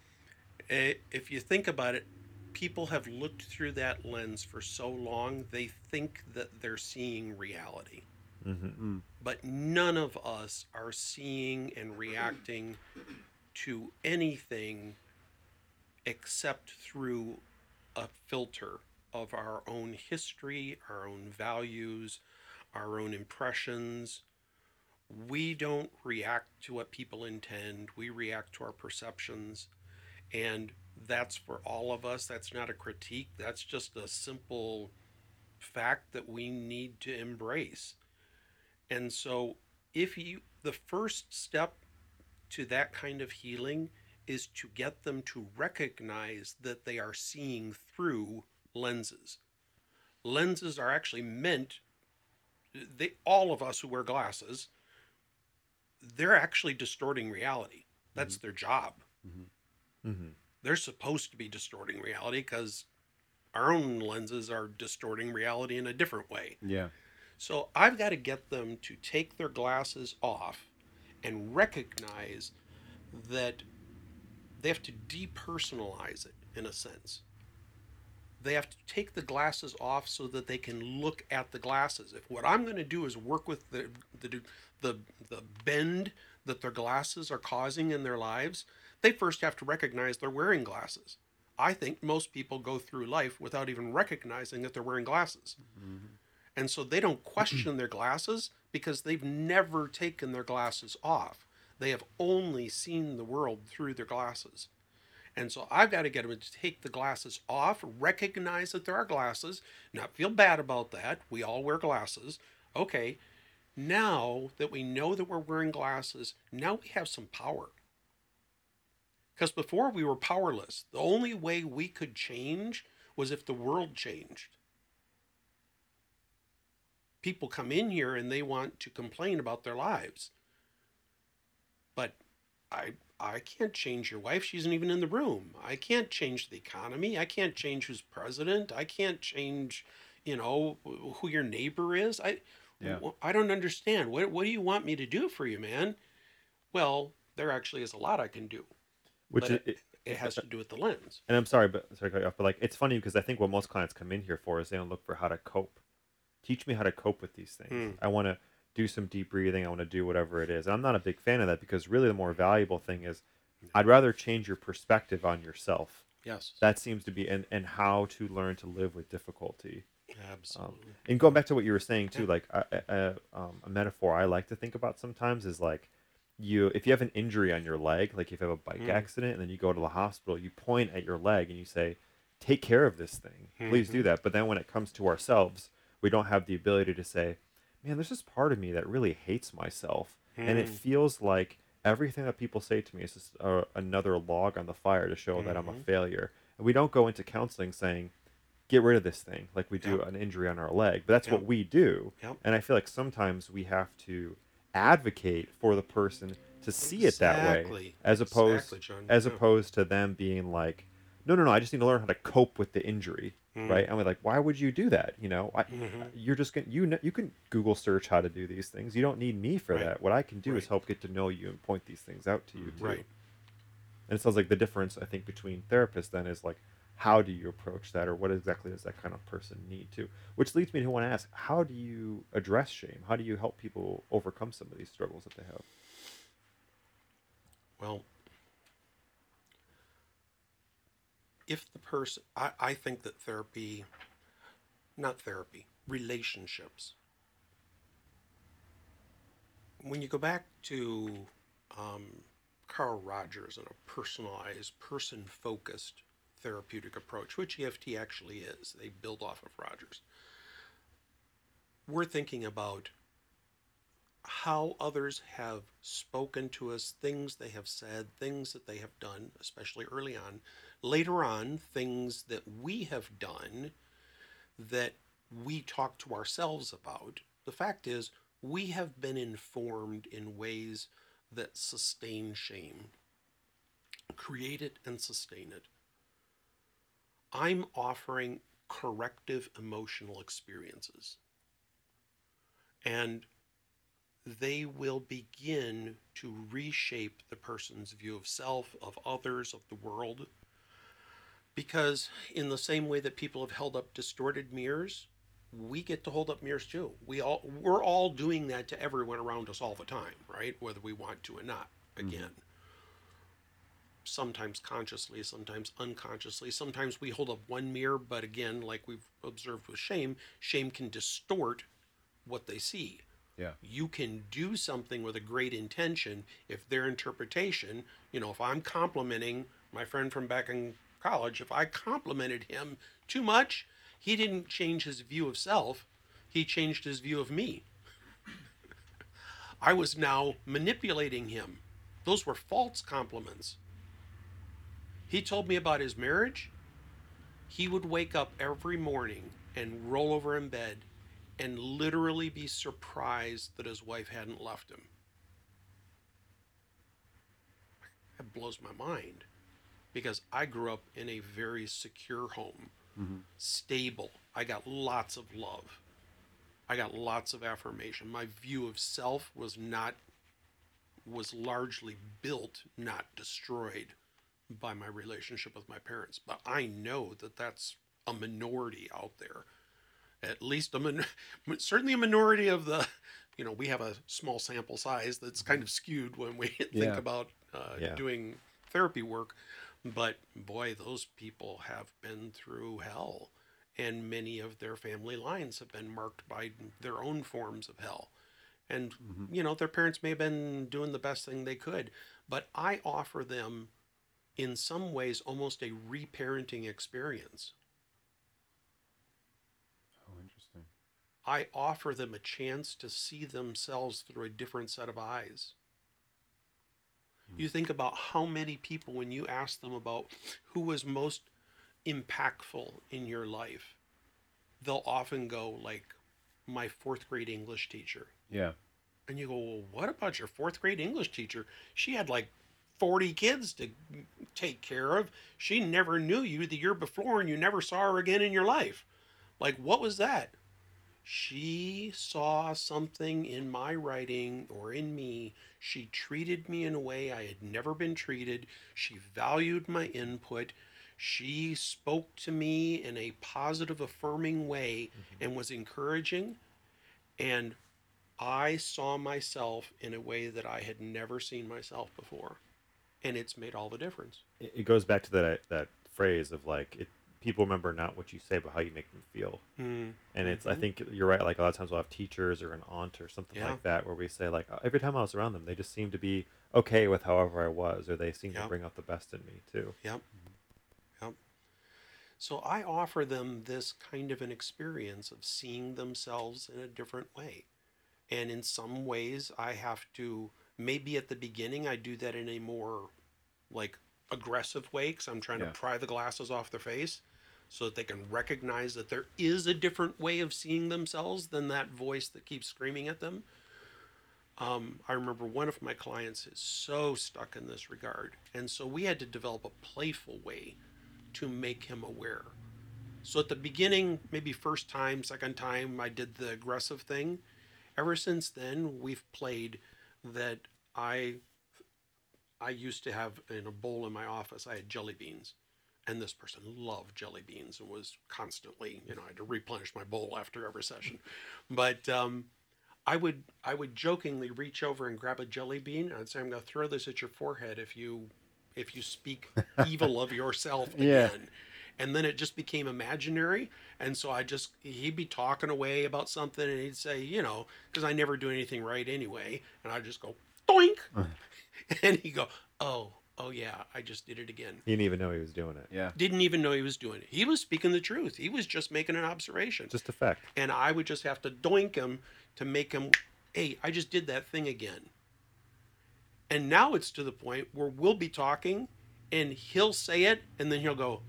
If you think about it, people have looked through that lens for so long, they think that they're seeing reality. Mm-hmm. but none of us are seeing and reacting to anything except through a filter of our own history, our own values, our own impressions. We don't react to what people intend, we react to our perceptions. And that's for all of us. That's not a critique, that's just a simple fact that we need to embrace. And so, if you, the first step to that kind of healing is to get them to recognize that they are seeing through lenses. Lenses are actually meant, they, all of us who wear glasses, they're actually distorting reality. That's their job. Mm-hmm. They're supposed to be distorting reality because our own lenses are distorting reality in a different way. Yeah. So I've got to get them to take their glasses off and recognize that they have to depersonalize it in a sense. They have to take the glasses off so that they can look at the glasses. If what I'm going to do is work with the the the, the bend that their glasses are causing in their lives, they first have to recognize they're wearing glasses. I think most people go through life without even recognizing that they're wearing glasses. Mm-hmm. And so they don't question their glasses because they've never taken their glasses off. They have only seen the world through their glasses. And so I've got to get them to take the glasses off, recognize that there are glasses, not feel bad about that. We all wear glasses. Okay, now that we know that we're wearing glasses, now we have some power. Because before we were powerless. The only way we could change was if the world changed people come in here and they want to complain about their lives. But I I can't change your wife. She isn't even in the room. I can't change the economy. I can't change who's president. I can't change, you know, who your neighbor is. I Yeah. I don't understand. What what do you want me to do for you, man? Well, there actually is a lot I can do. Which But is, it, it has to do with the lens. and I'm sorry, but sorry to cut you off, but like it's funny because I think what most clients come in here for is they don't look for how to cope. Teach me how to cope with these things. Hmm. I want to do some deep breathing. I want to do whatever it is. And I'm not a big fan of that because really the more valuable thing is I'd rather change your perspective on yourself. Yes. That seems to be and and how to learn to live with difficulty. Absolutely. And going back to what you were saying too, like a, a, um, a metaphor I like to think about sometimes is like you if you have an injury on your leg, like if you have a bike Mm. accident and then you go to the hospital, you point at your leg and you say, "Take care of this thing. Please do that." But then when it comes to ourselves, we don't have the ability to say, "Man, there's this part of me that really hates myself," and it Mm. feels like everything that people say to me is just uh, another log on the fire to show that I'm a Mhm. failure. And we don't go into counseling saying, get rid of this thing like we do Yep. an injury on our leg but that's what we do Yep. and i feel like sometimes we have to advocate for the person to see it that way as opposed Exactly, as opposed to them being like no no no i just need to learn how to cope with the injury Mm. right and we're like why would you do that you know I, Mhm. you're just gonna you know you can google search how to do these things you don't need me for Right. that what i can do is help get to know you and point these things out to you too Right. and it sounds like the difference I think between therapists then is like how do you approach that or what exactly does that kind of person need to? Which leads me to want to ask, how do you address shame? How do you help people overcome some of these struggles that they have? Well, if the person, I, I think that therapy, not therapy, relationships. When you go back to um, Carl Rogers and a personalized, person focused therapeutic approach, which EFT actually is, they build off of Rogers. We're thinking about how others have spoken to us, things they have said, things that they have done, especially early on. Later on, things that we have done that we talk to ourselves about. The fact is, we have been informed in ways that sustain shame, create it and sustain it. I'm offering corrective emotional experiences. And they will begin to reshape the person's view of self, of others, of the world. Because, in the same way that people have held up distorted mirrors, we get to hold up mirrors too. We all we're all doing that to everyone around us all the time, right? Whether we want to or not. Mm-hmm. Again. Sometimes consciously, sometimes unconsciously. Sometimes we hold up one mirror, but again, like we've observed with shame, shame can distort what they see. Yeah. You can do something with a great intention if their interpretation, you know, if I'm complimenting my friend from back in college, if I complimented him too much, he didn't change his view of self, he changed his view of me. I was now manipulating him. Those were false compliments. He told me about his marriage. He would wake up every morning and roll over in bed and literally be surprised that his wife hadn't left him. That blows my mind because I grew up in a very secure home, stable. I got lots of love. I got lots of affirmation. My view of self was not was largely built, not destroyed by my relationship with my parents. But I know that that's a minority out there. At least a min- certainly a minority of the, you know, we have a small sample size that's kind of skewed when we think Yeah. about uh, Yeah. doing therapy work. But boy, those people have been through hell. And many of their family lines have been marked by their own forms of hell. And, mm-hmm. you know, their parents may have been doing the best thing they could. But I offer them, in some ways, almost a reparenting experience. Oh, interesting. I offer them a chance to see themselves through a different set of eyes. You think about how many people, when you ask them about who was most impactful in your life, they'll often go, like, my fourth grade English teacher. Yeah. And you go, well, what about your fourth grade English teacher? She had like 40 kids to take care of. She never knew you the year before and you never saw her again in your life. Like, what was that? She saw something in my writing or in me. She treated me in a way I had never been treated. She valued my input. She spoke to me in a positive, affirming way mm-hmm. and was encouraging. And I saw myself in a way that I had never seen myself before. And it's made all the difference. It, it goes back to that that phrase of like it, people remember not what you say but how you make them feel. Mm. And it's I mm-hmm. think you're right. Like a lot of times we'll have teachers or an aunt or something Yeah. like that where we say like "Oh, every time I was around them they just seemed to be okay with however I was or they seemed Yeah. to bring out the best in me too. Yep. Yep. So I offer them this kind of an experience of seeing themselves in a different way. And in some ways, I have to, maybe at the beginning, I do that in a more like aggressive way because I'm trying Yeah. to pry the glasses off their face so that they can recognize that there is a different way of seeing themselves than that voice that keeps screaming at them. Um, I remember one of my clients is so stuck in this regard. And so we had to develop a playful way to make him aware. So at the beginning, maybe first time, second time, I did the aggressive thing. Ever since then, we've played that I I used to have in a bowl in my office, I had jelly beans. And this person loved jelly beans and was constantly, you know, I had to replenish my bowl after every session. But um, I would I would jokingly reach over and grab a jelly bean and I'd say, I'm gonna throw this at your forehead if you if you speak evil of yourself Yeah. again. And then it just became imaginary. And so I just, he'd be talking away about something and he'd say, you know, because I never do anything right anyway. And I'd just go, doink. and he'd go, oh, oh yeah, I just did it again. He didn't even know he was doing it. Yeah. Didn't even know he was doing it. He was speaking the truth. He was just making an observation. Just a fact. and I would just have to doink him to make him, hey, I just did that thing again. And now it's to the point where we'll be talking and he'll say it and then he'll go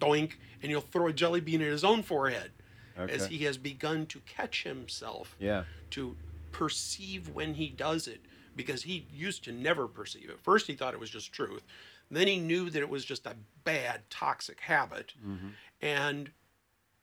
doink and he'll throw a jelly bean at his own forehead as he has begun to catch himself Yeah. to perceive when he does it because he used to never perceive it. First, he thought it was just truth. Then he knew that it was just a bad, toxic habit. Mm-hmm. And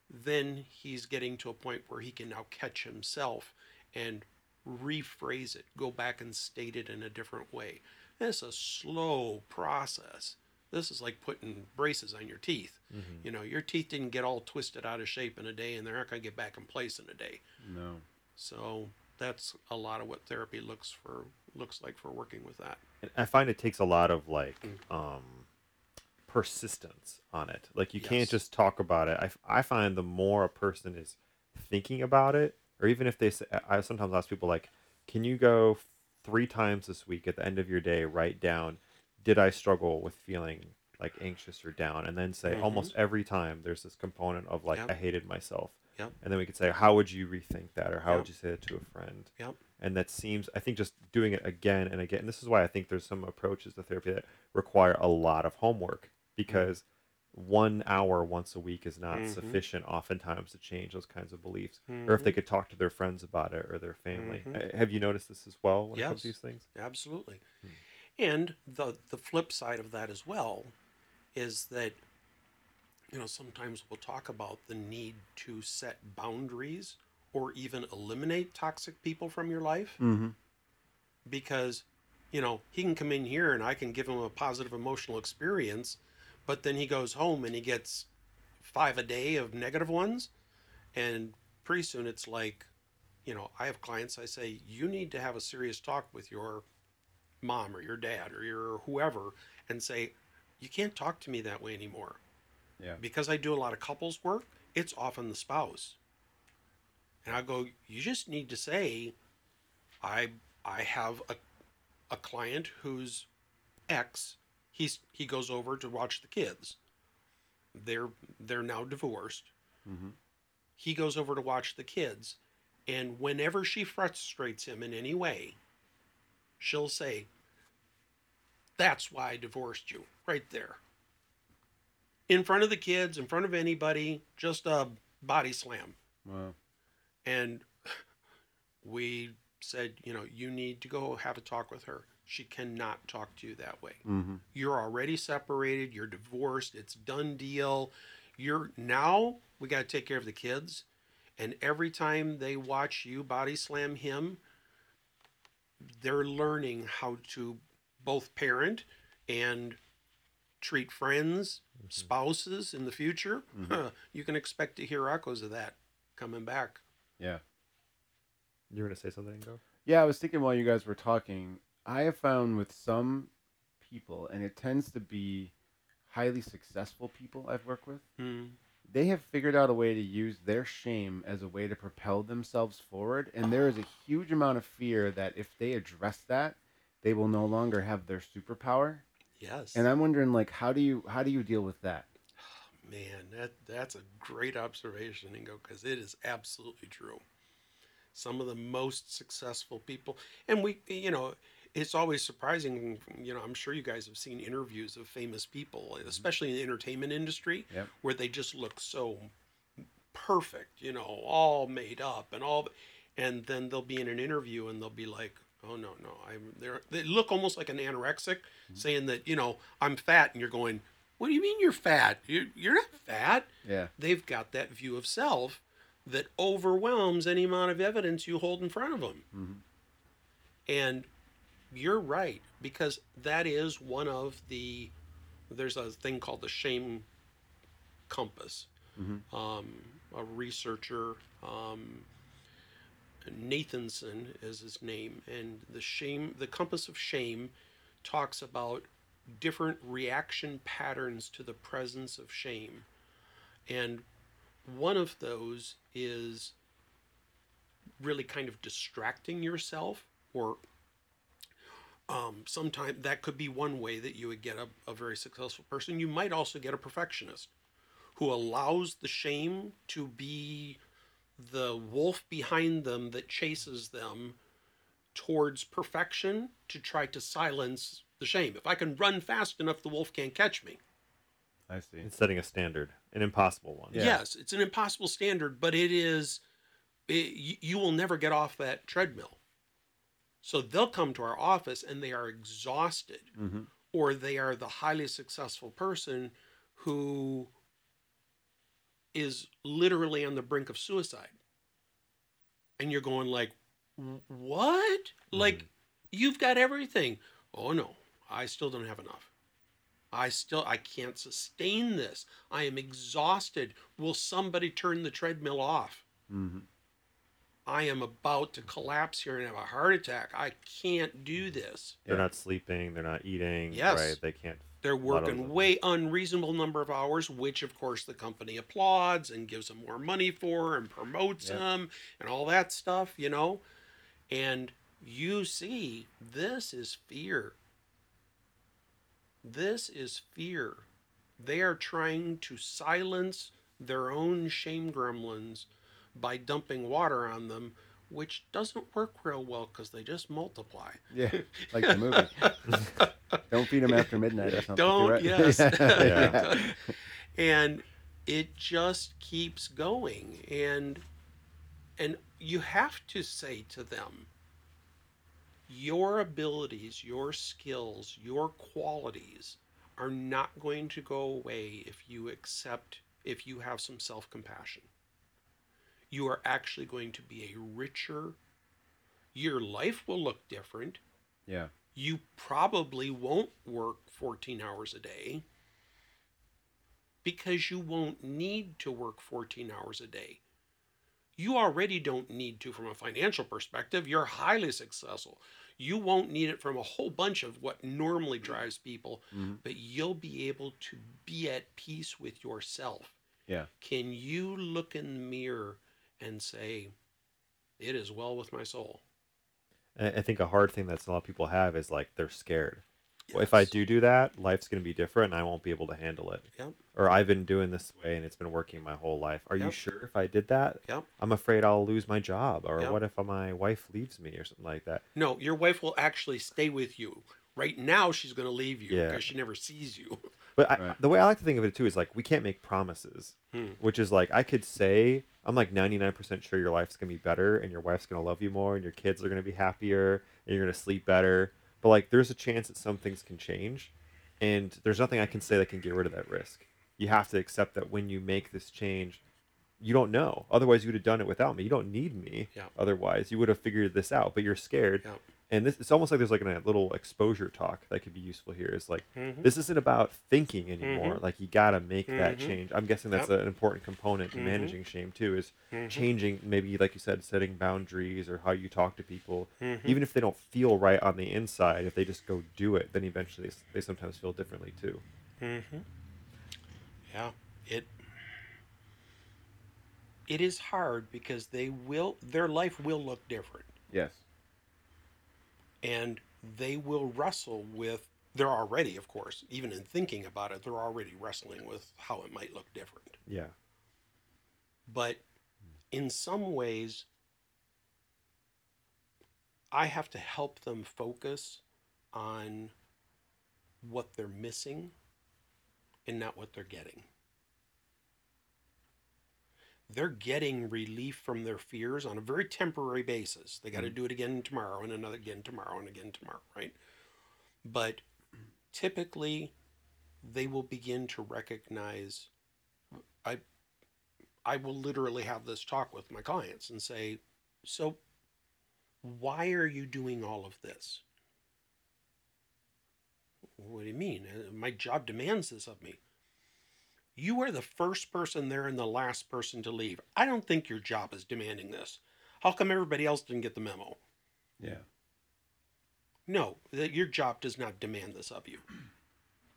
then he's getting to a point where he can now catch himself and rephrase it, go back and state it in a different way. It's a slow process. This is like putting braces on your teeth. Mm-hmm. You know, your teeth didn't get all twisted out of shape in a day, and they're not going to get back in place in a day. No. So that's a lot of what therapy looks for looks like for working with that. And I find it takes a lot of like um, persistence on it. Like you can't just talk about it. I, I find the more a person is thinking about it, or even if they say, I sometimes ask people like, can you go three times this week at the end of your day, write down, did I struggle with feeling like anxious or down? And then say almost every time there's this component of like, Yep. I hated myself. Yep. And then we could say, how would you rethink that? Or how Yep. would you say it to a friend? Yep. and that seems i think just doing it again and again and this is why i think there's some approaches to therapy that require a lot of homework because one hour once a week is not Mhm. sufficient oftentimes to change those kinds of beliefs or if they could talk to their friends about it or their family Mhm. Uh, have you noticed this as well when it comes to these things Absolutely. And the the flip side of that as well is that you know sometimes we'll talk about the need to set boundaries or even eliminate toxic people from your life. Mm-hmm. because you know he can come in here and I can give him a positive emotional experience but then he goes home and he gets five a day of negative ones. And pretty soon it's like you know I have clients I say you need to have a serious talk with your mom or your dad or your whoever and say you can't talk to me that way anymore Yeah. because I do a lot of couples work, it's often the spouse. And I go, you just need to say, I I have a a client whose ex, he's he goes over to watch the kids. They're they're now divorced. Mhm. He goes over to watch the kids, and whenever she frustrates him in any way, she'll say, "That's why I divorced you," right there in front of the kids, in front of anybody, just a body slam. Wow. And we said, you know, you need to go have a talk with her. She cannot talk to you that way. Mm-hmm. You're already separated, you're divorced, it's done deal. You're now we got to take care of the kids. And every time they watch you body slam him, they're learning how to both parent and treat friends, spouses in the future. you can expect to hear echoes of that coming back. Yeah. you were going to say something go Yeah, I was thinking while you guys were talking, I have found with some people, and it tends to be highly successful people I've worked with, Hmm. they have figured out a way to use their shame as a way to propel themselves forward. And there is a huge amount of fear that if they address that, they will no longer have their superpower. Yes. And I'm wondering, like, how do you how do you deal with that? Man, that that's a great observation, Ingo, because it is absolutely true. Some of the most successful people, and we, you know, it's always surprising. You know, I'm sure you guys have seen interviews of famous people, mm-hmm. especially in the entertainment industry, Yep. where they just look so perfect. You know, all made up and all, and then they'll be in an interview and they'll be like, "Oh no, no, I'm." They're, they look almost like an anorexic, saying that you know I'm fat, and you're going, "What do you mean you're fat? You're you're not fat." Yeah. They've got that view of self that overwhelms any amount of evidence you hold in front of them. Mhm. And you're right because that is one of the. There's a thing called the shame compass. Mhm. Um, a researcher, um, Nathanson is his name, and the shame, the compass of shame, talks about different reaction patterns to the presence of shame, and one of those is really kind of distracting yourself or um, sometimes that could be one way that you would get a, a very successful person. You might also get a perfectionist who allows the shame to be the wolf behind them that chases them towards perfection to try to silence the shame. If I can run fast enough, the wolf can't catch me. I see. it's setting a standard an impossible one Yeah. Yes, it's an impossible standard, but it is. It, you, you will never get off that treadmill. So they'll come to our office and they are exhausted, Mm-hmm. or they are the highly successful person who is literally on the brink of suicide. And you're going like, "What? Like you've got everything." Oh no, I still don't have enough. I still I can't sustain this. I am exhausted. Will somebody turn the treadmill off? Mm-hmm. I am about to collapse here and have a heart attack. I can't do this. They're Yeah. not sleeping. They're not eating. Yes. Right. They can't. They're working way unreasonable number of hours, which of course the company applauds and gives them more money for and promotes Yep. them and all that stuff, you know. And you see, this is fear. This is fear. They are trying to silence their own shame gremlins by dumping water on them, which doesn't work real well because they just multiply. Yeah, like the movie. Don't feed them after midnight or something. Don't, right? yes. Yeah. and it just keeps going and and you have to say to them your abilities your skills your qualities are not going to go away if you accept if you have some self-compassion you are actually going to be a richer your life will look different yeah. you probably won't work 14 hours a day because you won't need to work 14 hours a day. You already don't need to from a financial perspective. You're highly successful. You won't need it from a whole bunch of what normally drives people, Mhm. but you'll be able to be at peace with yourself. Yeah. Can you look in the mirror and say, It is well with my soul? I think a hard thing that a lot of people have is like they're scared. Well, if I do do that, life's going to be different, and I won't be able to handle it. Yep. Or I've been doing this way, and it's been working my whole life. Are you sure if I did that? Yep. I'm afraid I'll lose my job. Or Yep. what if my wife leaves me or something like that? No, your wife will actually stay with you. Right now, she's going to leave you Yeah. because she never sees you. But I, the way I like to think of it too is like we can't make promises, Hmm. which is like I could say I'm like 99% sure your life's gonna be better and your wife's gonna love you more and your kids are gonna be happier and you're gonna sleep better. But like there's a chance that some things can change, and there's nothing I can say that can get rid of that risk. You have to accept that when you make this change, you don't know. Otherwise, you would have done it without me. You don't need me. Yeah. Otherwise, you would have figured this out. But you're scared. Yeah. And this it's almost like there's like a little exposure talk that could be useful here. Is like Mhm. this isn't about thinking anymore. Mhm. Like you gotta make that Mhm. change. I'm guessing that's Yep. an important component to Mhm. managing shame too. Is Mhm. changing maybe like you said, setting boundaries or how you talk to people. Mhm. Even if they don't feel right on the inside, if they just go do it, then eventually they, they sometimes feel differently too. Mm-hmm. Yeah, it it is hard because they will their life will look different, Yes. And they will wrestle with. They're already, of course, even in thinking about it, they're already wrestling with how it might look different. Yeah. But in some ways, I have to help them focus on what they're missing and not what they're getting. They're getting relief from their fears on a very temporary basis. They got to do it again tomorrow and another again tomorrow and again tomorrow, right? But typically, they will begin to recognize I I will literally have this talk with my clients and say, So, why are you doing all of this? What do you mean? Uh, My job demands this of me. You are the first person there and the last person to leave. I don't think your job is demanding this. How come everybody else didn't get the memo? Yeah. No, that your job does not demand this of you.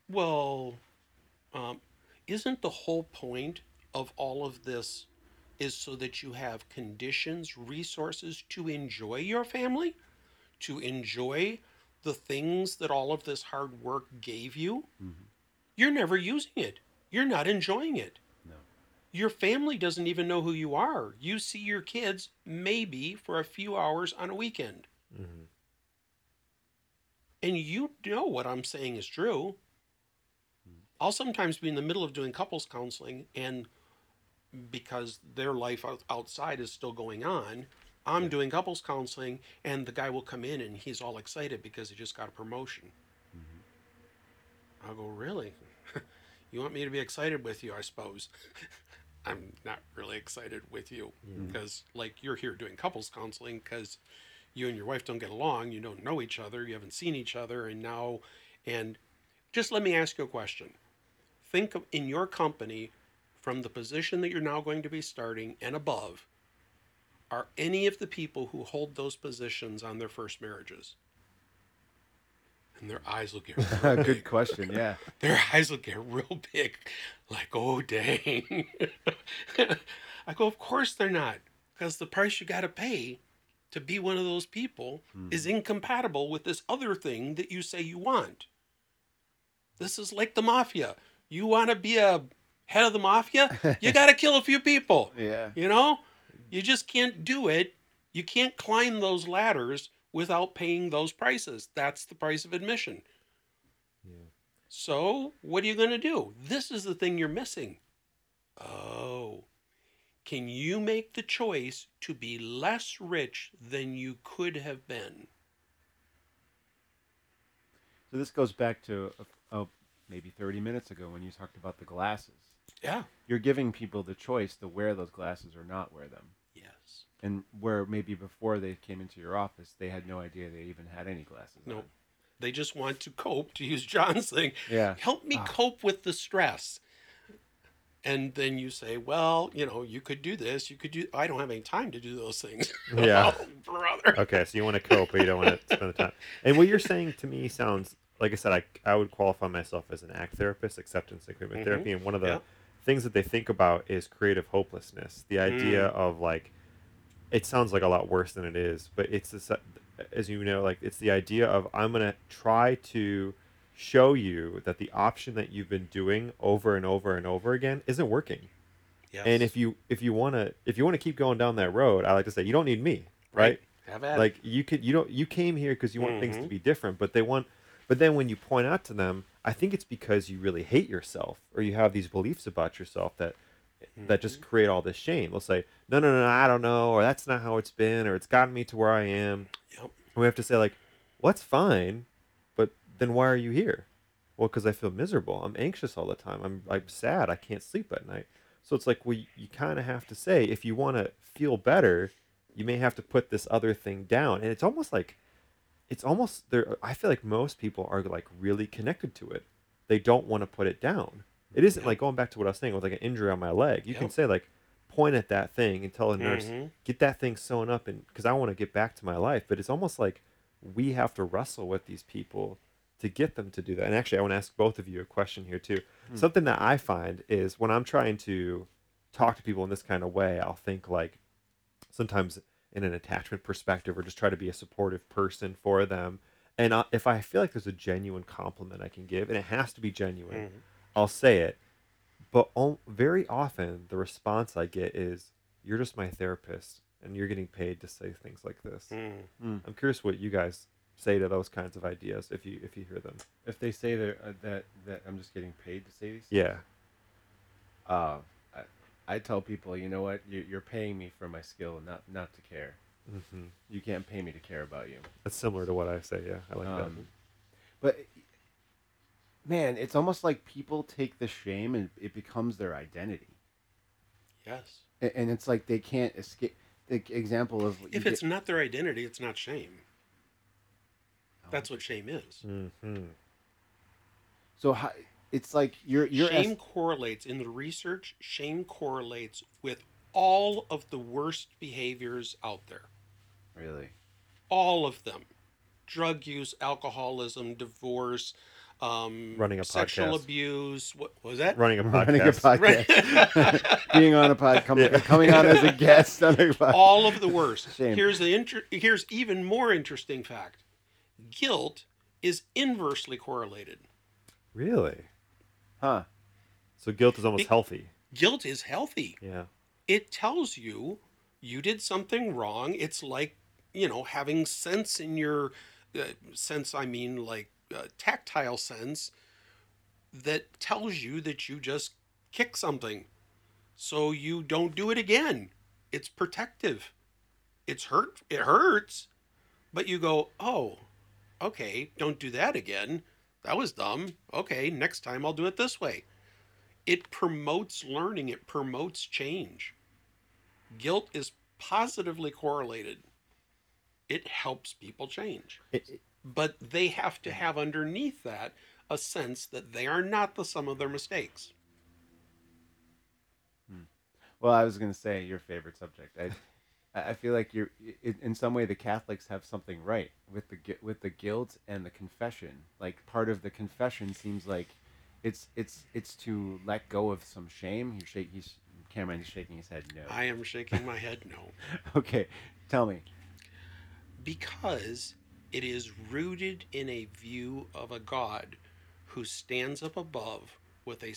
Well, um, isn't the whole point of all of this is so that you have conditions, resources to enjoy your family, to enjoy the things that all of this hard work gave you? You're never using it. You're not enjoying it. No. Your family doesn't even know who you are. You see your kids maybe for a few hours on a weekend. hmm And you know what I'm saying is true. I'll sometimes be in the middle of doing couples counseling, and because their life outside is still going on, I'm doing couples counseling, and the guy will come in and he's all excited because he just got a promotion. I'll go, Really? You want me to be excited with you, I suppose. I'm not really excited with you mm. because, like, you're here doing couples counseling because you and your wife don't get along, you don't know each other, you haven't seen each other, and now, and just let me ask you a question. Think of in your company, from the position that you're now going to be starting and above, are any of the people who hold those positions on their first marriages? And their eyes will get real Good question. Yeah. Their eyes will get real big, like, oh, dang. I go, of course they're not, because the price you got to pay to be one of those people hmm. is incompatible with this other thing that you say you want. This is like the mafia. You want to be a head of the mafia? You got to kill a few people. Yeah. You know, you just can't do it. You can't climb those ladders without paying those prices. That's the price of admission. So, what are you going to do? This is the thing you're missing. Oh. Can you make the choice to be less rich than you could have been? So this goes back to oh, maybe 30 minutes ago when you talked about the glasses. Yeah. You're giving people the choice to wear those glasses or not wear them. Yes. And where maybe before they came into your office, they had no idea they even had any glasses. No. on. They just want to cope, to use John's thing. Yeah. Help me Ah. cope with the stress. And then you say, well, you know, you could do this. You could do. I don't have any time to do those things. Yeah. oh, brother. Okay, so you want to cope, but you don't want to spend the time. And what you're saying to me sounds like I said. I I would qualify myself as an ACT therapist, acceptance and commitment Mhm. therapy, and one of the Yeah. things that they think about is creative hopelessness. The idea Mm. of like, it sounds like a lot worse than it is, but it's this, as you know, like it's the idea of I'm gonna try to show you that the option that you've been doing over and over and over again isn't working. Yes. And if you if you want to if you want to keep going down that road, I like to say you don't need me, right? it. like you could you don't you came here because you want things to Mhm. be different but they want but then when you point out to them i think it's because you really hate yourself or you have these beliefs about yourself that that just mm-hmm. create all this shame. They'll say no no no no i don't know or that's not how it's been or it's gotten me to where i am. Yep. and we have to say like what's fine but then why are you here? Well because i feel miserable. I'm anxious all the time. I'm i'm sad. I can't sleep at night. So it's like we you kind of have to say if you want to feel better you may have to put this other thing down. And it's almost like it's almost there i feel like most people are like really connected to it. They don't want to put it down it isn't like going back to what i was saying with like an injury on my leg you can Yep. say like point at that thing and tell a nurse Mhm. get that thing sewn up and because i want to get back to my life but it's almost like we have to wrestle with these people to get them to do that and actually i want to ask both of you a question here too something that i find is when i'm trying to talk to people in this kind of way i'll think like sometimes in an attachment perspective or just try to be a supportive person for them and I, if i feel like there's a genuine compliment i can give and it has to be genuine Mhm. I'll say it but o- very often the response i get is you're just my therapist and you're getting paid to say things like this. Mm. i'm curious what you guys say to those kinds of ideas if you if you hear them. If they say that uh, that that I'm just getting paid to say these, yeah. Uh, I, I tell people, you know what, you, you're paying me for my skill, not not to care. hmm You can't pay me to care about you. that's similar to what i say yeah. I like that. Um, but man, it's almost like people take the shame and it becomes their identity, Yes. and, and it's like they can't escape. The example of you If get- it's not their identity, it's not shame. That's what shame is. hmm so, how, it's like you're you're shame es- correlates in the research. Shame correlates with all of the worst behaviors out there. really All of them: drug use, alcoholism, divorce, um, Running a sexual podcast. abuse. What was that? running a running a podcast podcast, being on a pod, coming, Yeah. coming on as a guest on a pod. all of the worst. Shame. Here's the inter- here's even more interesting fact. Guilt is inversely correlated. really Huh? so guilt is almost It- healthy Guilt is healthy. yeah It tells you you did something wrong. It's like, you know, having sense in your uh, sense, I mean like uh, tactile sense that tells you that you just kick something. So you don't do it again. It's protective. It's hurt it hurts, but you go, "Oh, okay, don't do that again. That was dumb. Okay, next time I'll do it this way." It promotes learning, it promotes change. Guilt is positively correlated. It helps people change. It- But they have to mm-hmm. have underneath that a sense that they are not the sum of their mistakes. Hmm. Well, I was going to say your favorite subject. I, I feel like you're in, some way the Catholics have something right with the with the guilt and the confession. Like part of the confession seems like it's it's it's to let go of some shame. He shake he's Cameron is shaking his head no. I am shaking my head no. okay, tell me. because it is rooted in a view of a God who stands up above with a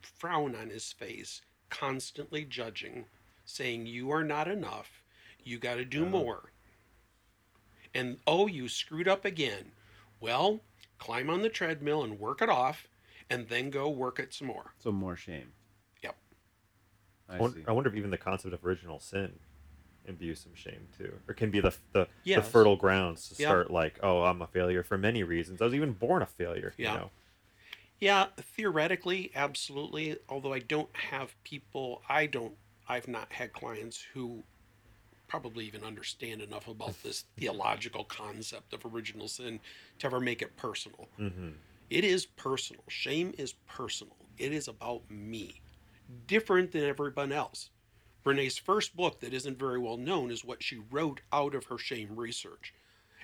frown on his face, constantly judging, saying, You are not enough. You got to do more. And oh, you screwed up again. Well, climb on the treadmill and work it off, and then go work it some more. So more shame. Yep. I I see. I wonder if even the concept of original sin imbues some shame too, or can be the the, the fertile grounds to Yeah. start like, oh, I'm a failure for many reasons. I was even born a failure. Yeah. You know? Yeah, theoretically, absolutely. Although I don't have people, I don't, I've not had clients who probably even understand enough about this theological concept of original sin to ever make it personal. Mm-hmm. It is personal. Shame is personal. It is about me, different than everyone else. Brene's first book, that isn't very well known, is what she wrote out of her shame research.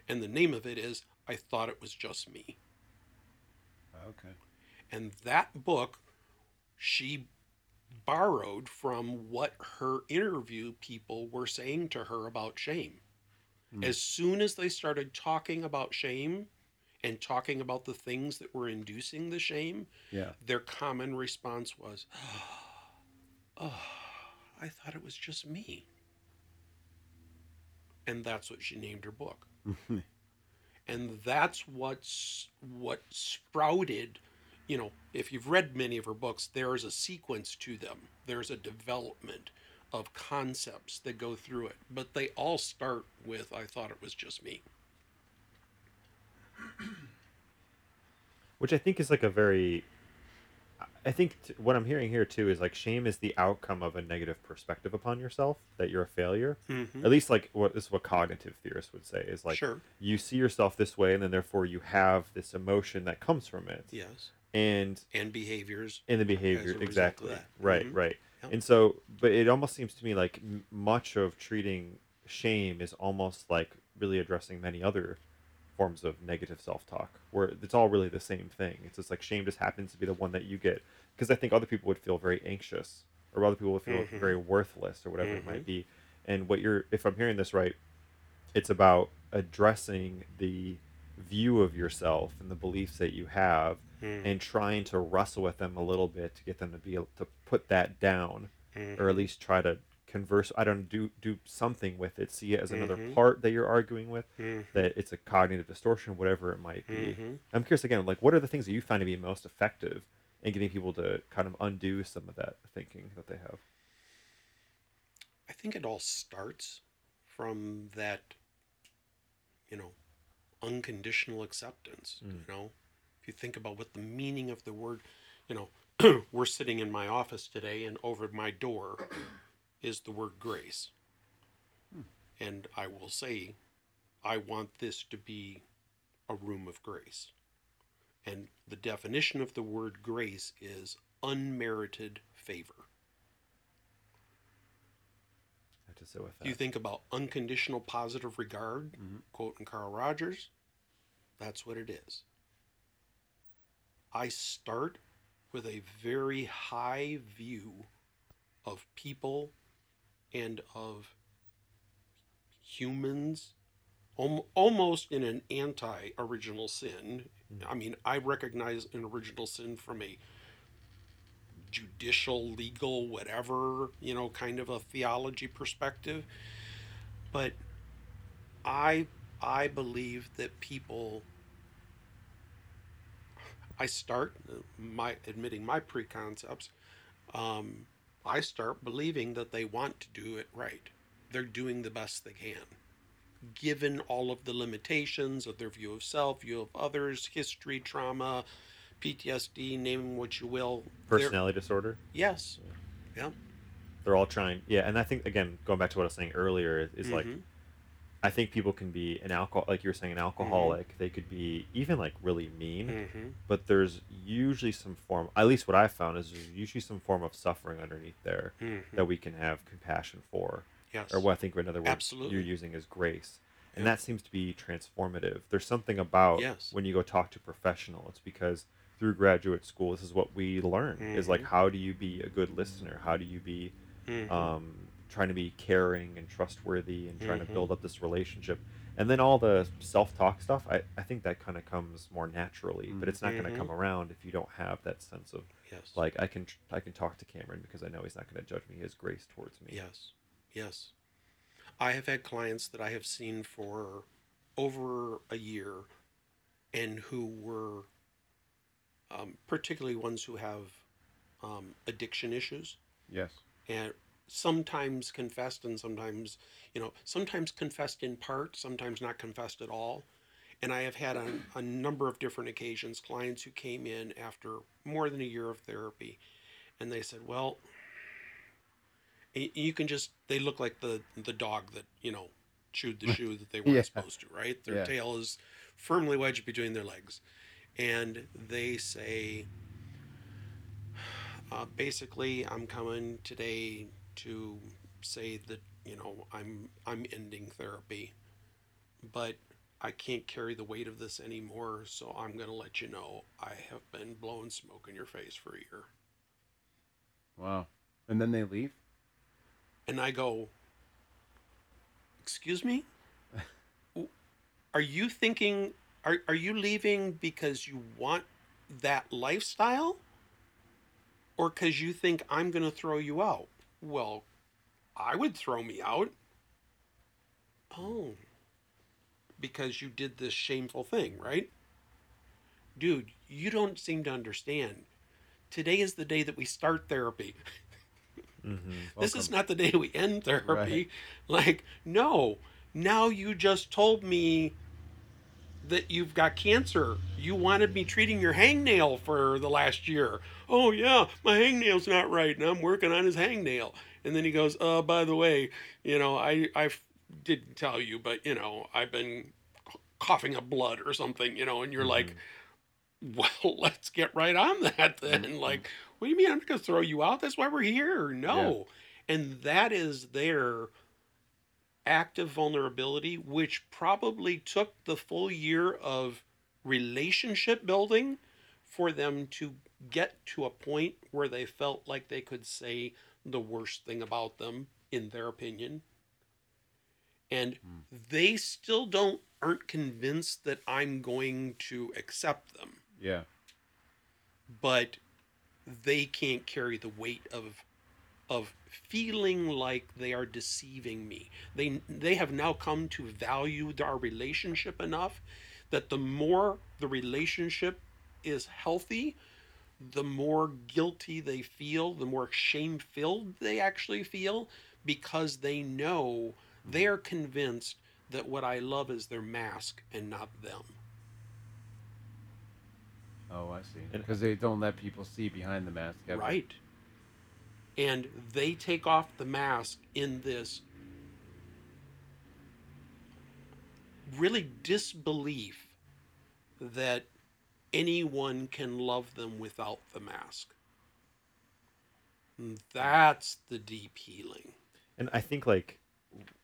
And the name of it is I Thought It Was Just Me. Okay. And that book she borrowed from what her interview people were saying to her about shame. Hmm. As soon as they started talking about shame and talking about the things that were inducing the shame, Yeah. their common response was, Oh, I thought it was just me. And that's what she named her book and that's what's what sprouted you know if you've read many of her books there's a sequence to them there's a development of concepts that go through it but they all start with i thought it was just me which I think is like a very. I think t- what I'm hearing here too is like shame is the outcome of a negative perspective upon yourself that you're a failure. Mhm. At least like what this is what cognitive theorists would say is like Sure. you see yourself this way and then therefore you have this emotion that comes from it. yes And and behaviors And the behavior exactly right Mhm. right Yep. and so but it almost seems to me like m- much of treating shame is almost like really addressing many other forms of negative self-talk where it's all really the same thing it's just like shame just happens to be the one that you get because i think other people would feel very anxious or other people would feel Mhm. very worthless or whatever it Mhm. might be and what you're if i'm hearing this right it's about addressing the view of yourself and the beliefs that you have Mhm. and trying to wrestle with them a little bit to get them to be able to put that down or at least try to converse i don't do do something with it see it as another Mhm. part that you're arguing with Mhm. that it's a cognitive distortion whatever it might be Mhm. i'm curious again like what are the things that you find to be most effective in getting people to kind of undo some of that thinking that they have I think it all starts from that, you know, unconditional acceptance. You know, if you think about what the meaning of the word, you know, we're sitting in my office today, and over my door is the word grace. Hmm. And I will say, I want this to be a room of grace. And the definition of the word grace is unmerited favor. I have to sit with that You think about unconditional positive regard, mm-hmm. quoting Carl Rogers, that's what it is. I start with a very high view of people and of humans, almost in an anti original sin. I mean, I recognize an original sin from a judicial, legal, whatever, you know, kind of a theology perspective. But I I believe that people I start uh, my admitting my preconcepts. Um, I start believing that they want to do it right. They're doing the best they can, given all of the limitations of their view of self, view of others, history, trauma, PTSD, name what you will. Personality disorder Yes. Yeah. they're all trying yeah and i think again going back to what i was saying earlier is, is like. Mm-hmm. I think people can be an alcohol, like you were saying, an alcoholic. They could be even like really mean, Mm-hmm. but there's usually some form. At least what I found is there's usually some form of suffering underneath there Mm-hmm. that we can have compassion for, Yes. or what I think another word Absolutely. you're using is grace, and Yeah. that seems to be transformative. There's something about Yes. when you go talk to a professional. It's because through graduate school, this is what we learn: is like Mhm. how do you be a good listener? How do you be Mhm. um, trying to be caring and trustworthy and trying Mhm. to build up this relationship. And then all the self talk stuff, I, I think that kind of comes more naturally, but it's not going to come around if you don't have that sense of yes. like I can I can talk to Cameron because I know he's not going to judge me. He has grace towards me. Yes, yes. I have had clients that I have seen for over a year and who were um, particularly ones who have um, addiction issues Yes. and sometimes confessed and sometimes, you know, sometimes confessed in part, sometimes not confessed at all. And I have had on a number of different occasions clients who came in after more than a year of therapy and they said, well, you can just they look like the the dog that you know chewed the shoe that they weren't Yeah. supposed to right their Yeah. tail is firmly wedged between their legs and they say uh, basically i'm coming today to say that you know i'm i'm ending therapy but i can't carry the weight of this anymore so i'm going to let you know i have been blowing smoke in your face for a year Wow. And then they leave. and I go, "Excuse me? Are you thinking are are you leaving because you want that lifestyle or cuz you think I'm going to throw you out?" Well, I would throw me out. Oh. Because you did this shameful thing, right? Dude, you don't seem to understand. Today is the day that we start therapy. Mm-hmm. This is not the day we end therapy. Right. Like, no. Now you just told me that you've got cancer. You wanted me treating your hangnail for the last year. Oh yeah, my hangnail's not right, and I'm working on his hangnail. And then he goes, "Uh, by the way, you know, I, I didn't tell you, but you know, I've been coughing up blood or something, you know." And you're like, well, let's get right on that then. Like, what do you mean I'm not going to throw you out? That's why we're here. No. And that is their active vulnerability, which probably took the full year of relationship building for them to get to a point where they felt like they could say the worst thing about them, in their opinion. And hmm. they still don't aren't convinced that I'm going to accept them Yeah. but they can't carry the weight of of feeling like they are deceiving me. They they have now come to value our relationship enough that the more the relationship is healthy, the more guilty they feel, the more shame filled they actually feel because they know they are convinced that what I love is their mask and not them. Oh, I see. Because they don't let people see behind the mask. ever. Right. And they take off the mask in this really disbelief that anyone can love them without the mask. And That's the deep healing. And I think like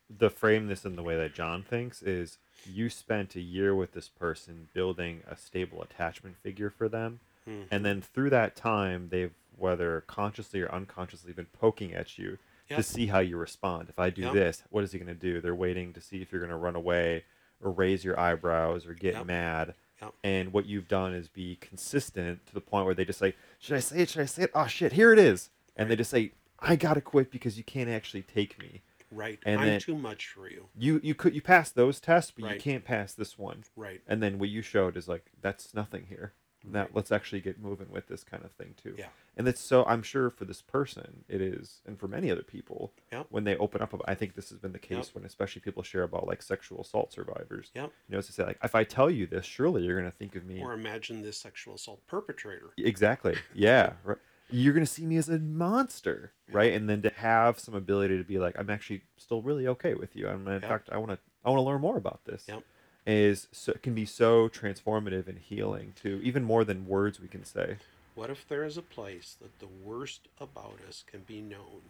the frame this in the way that John thinks is you spent a year with this person building a stable attachment figure for them. Mhm. And then through that time, they've whether consciously or unconsciously been poking at you Yep. to see how you respond. If I do Yep. this, what is he going to do? They're waiting to see if you're going to run away or raise your eyebrows or get Yep. mad. And what you've done is be consistent to the point where they just say, "Should I say it? Should I say it? Oh shit, here it is." And they just say, "I got to quit because you can't actually take me." Right. And I'm too much for you. You you could you pass those tests, but you can't pass this one. Right. And then what you showed is like that's nothing here. Right. let's actually get moving with this kind of thing too. Yeah. And it's so I'm sure for this person it is, and for many other people, Yep. when they open up, about, I think this has been the case Yep. when especially people share about like sexual assault survivors. Yep. You know, it's to say like if I tell you this, surely you're gonna think of me Or imagine this sexual assault perpetrator. exactly. Yeah. Right. You're gonna see me as a monster, right? And then to have some ability to be like, I'm actually still really okay with you. I'm in fact, I want to, I want to learn more about this. Yep. Is so, can be so transformative and healing to even more than words we can say. What if there is a place that the worst about us can be known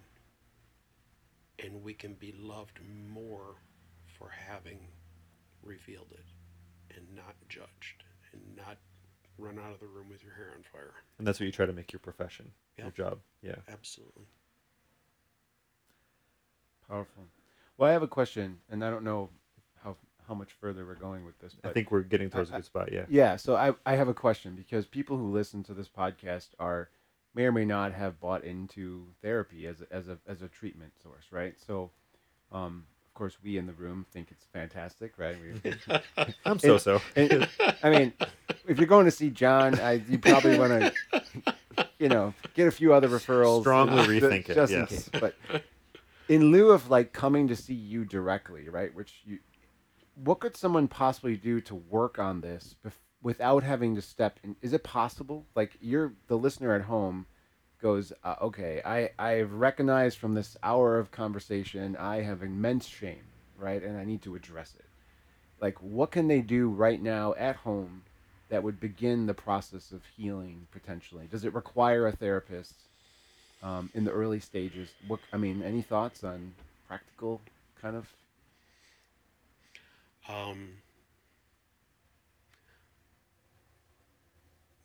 and we can be loved more for having revealed it and not judged and not run out of the room with your hair on fire? And that's what you try to make your profession, your job. Yeah. Absolutely. Powerful. Well, I have a question, and I don't know how much further we're going with this. I think we're getting towards a I- good spot. Yeah. Yeah, so I, I have a question because people who listen to this podcast are may or may not have bought into therapy as a, as a as a treatment source, right? So, um, of course, we in the room think it's fantastic, right? We, I'm so so. I mean, if you're going to see John, I, you probably want to, you know, get a few other referrals. Strongly uh, rethink it, just in case. But in lieu of like coming to see you directly, right? Which you, what could someone possibly do to work on this bef- without having to step in? Is it possible? Like you're the listener at home goes, uh, okay, I I've recognized from this hour of conversation, I have immense shame, right, and I need to address it like what can they do right now at home that would begin the process of healing potentially does it require a therapist um, in the early stages what i mean any thoughts on practical kind of Um,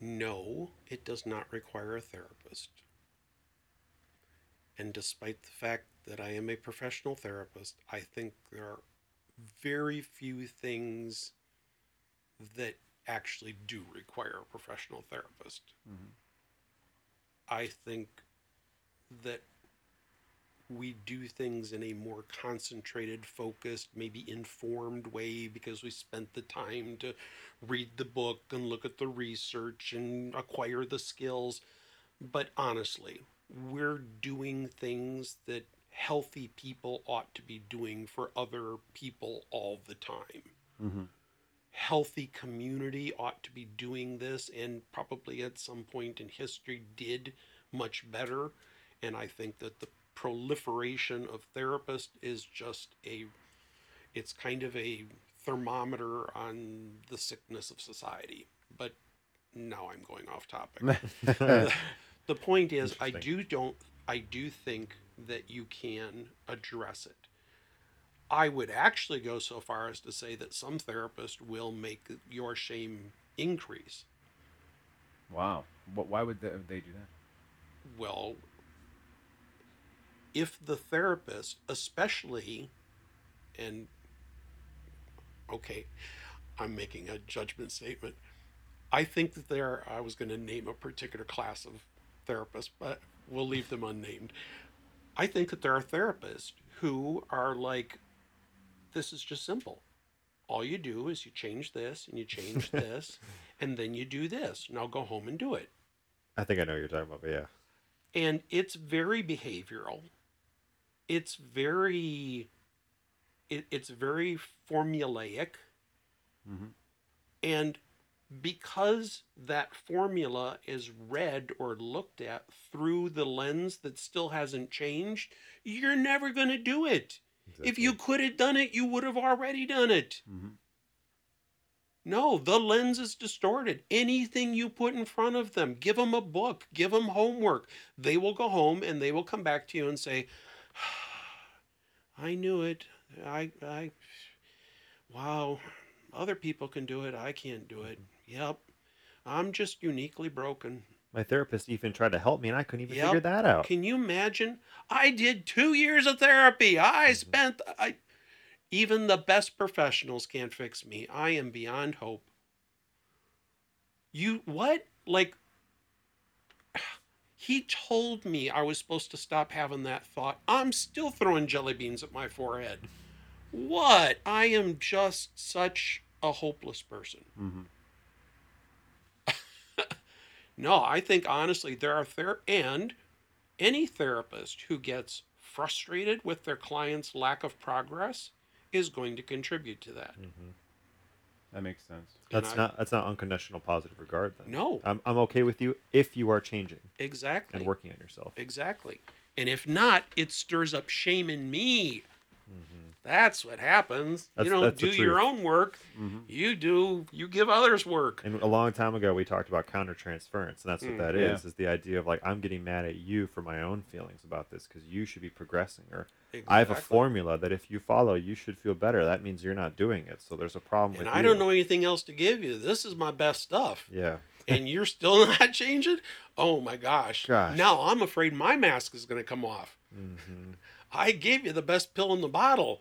no, it does not require a therapist. And despite the fact that I am a professional therapist, I think there are very few things that actually do require a professional therapist. I think that we do things in a more concentrated, focused, maybe informed way because we spent the time to read the book and look at the research and acquire the skills. But honestly, we're doing things that healthy people ought to be doing for other people all the time. mm-hmm. Healthy community ought to be doing this and probably at some point in history did much better. And I think that the proliferation of therapists is just a it's kind of a thermometer on the sickness of society. But now i'm going off topic. The point is i do don't i do think that you can address it. I would actually go so far as to say that some therapists will make your shame increase. Wow. What, why would they, they do that? Well, if the therapist, especially, and okay, I'm making a judgment statement. I think that there, I was going to name a particular class of therapists, but we'll leave them unnamed. I think that there are therapists who are like, this is just simple. All you do is you change this and you change this, and then you do this. Now go home and do it I think I know what you're talking about, but yeah. and it's very behavioral it's very it, it's very formulaic Mhm. and because that formula is read or looked at through the lens that still hasn't changed you're never going to do it if you could have done it you would have already done it Mhm. no, the lens is distorted. Anything you put in front of them, give them a book, give them homework. They will go home and they will come back to you and say, I knew it. I, I, wow, other people can do it. I can't do it. Yep. I'm just uniquely broken. My therapist even tried to help me, and I couldn't even Yep. figure that out. Can you imagine? I did two years of therapy. I mm-hmm. spent, I, even the best professionals can't fix me. I am beyond hope. You, what? Like, he told me I was supposed to stop having that thought. I'm still throwing jelly beans at my forehead. What? I am just such a hopeless person. Mhm. No, I think honestly there are there and any therapist who gets frustrated with their client's lack of progress is going to contribute to that. That makes sense And That's I- not that's not unconditional positive regard. Then No. I'm I'm okay with you if you are changing Exactly. and working on yourself. Exactly. And if not, it stirs up shame in me. That's what happens. That's- you don't that's the do your truth. own work. Mhm. You do. You give others work. And a long time ago, we talked about countertransference, and that's what Mm, that yeah. is: is the idea of like I'm getting mad at you for my own feelings about this because you should be progressing, or I have a formula that if you follow, you should feel better. That means you're not doing it, so there's a problem And with I you. don't know anything else to give you. This is my best stuff. Yeah, and you're still not changing? Oh my gosh. Gosh. Now I'm afraid my mask is going to come off. hmm I gave you the best pill in the bottle.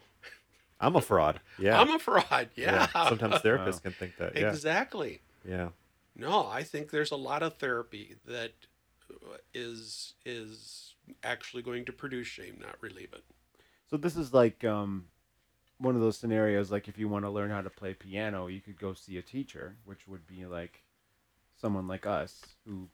I'm a fraud. Yeah, I'm a fraud. Yeah. Sometimes therapists Wow. can think that. Yeah, exactly. yeah. No, I think there's a lot of therapy that is is actually going to produce shame, not relieve it. So this is like um, one of those scenarios. Like if you want to learn how to play piano, you could go see a teacher, which would be like someone like us who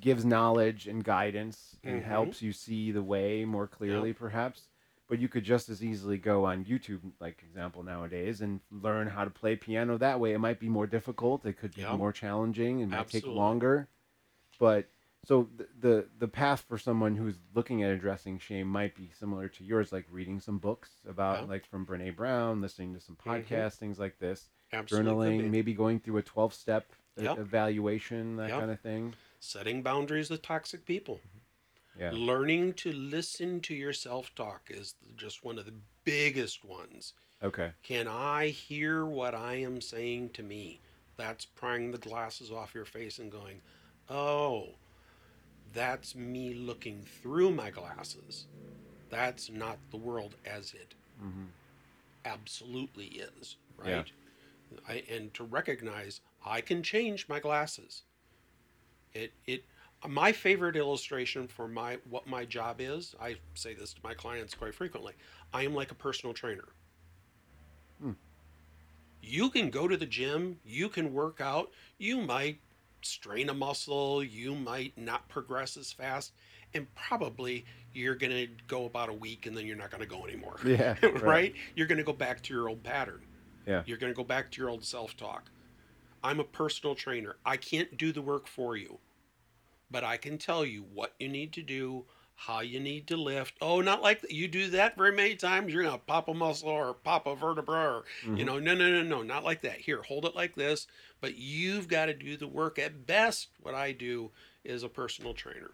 gives knowledge and guidance and Mhm. helps you see the way more clearly, perhaps. But you could just as easily go on YouTube, like example nowadays, and learn how to play piano that way. It might be more difficult. It could be Yeah. more challenging. It might take longer. But so the, the the path for someone who's looking at addressing shame might be similar to yours, like reading some books about, Yeah. like from Brene Brown, listening to some Mhm. podcasts, things like this, Absolutely. journaling, maybe going through a twelve step Yep. evaluation, that Yep. kind of thing. Setting boundaries with toxic people. Yeah. Learning to listen to your self talk is just one of the biggest ones. Okay. Can I hear what I am saying to me? That's prying the glasses off your face and going, oh, that's me looking through my glasses. That's not the world as it hmm absolutely is, Yeah. right? I, and to recognize I can change my glasses. It it my favorite illustration for my what my job is. I say this to my clients quite frequently. I am like a personal trainer. Hmm. You can go to the gym, you can work out, you might strain a muscle, you might not progress as fast, and probably you're going to go about a week and then you're not going to go anymore. Yeah, right. right. You're going to go back to your old pattern. Yeah. You're going to go back to your old self talk. I'm a personal trainer. I can't do the work for you, but I can tell you what you need to do, how you need to lift. Oh, not like that. You do that very many times, you're going to pop a muscle or pop a vertebra or, you Mhm. know, no, no, no, no, not like that. Here, hold it like this, but you've got to do the work. At best, what I do is a personal trainer.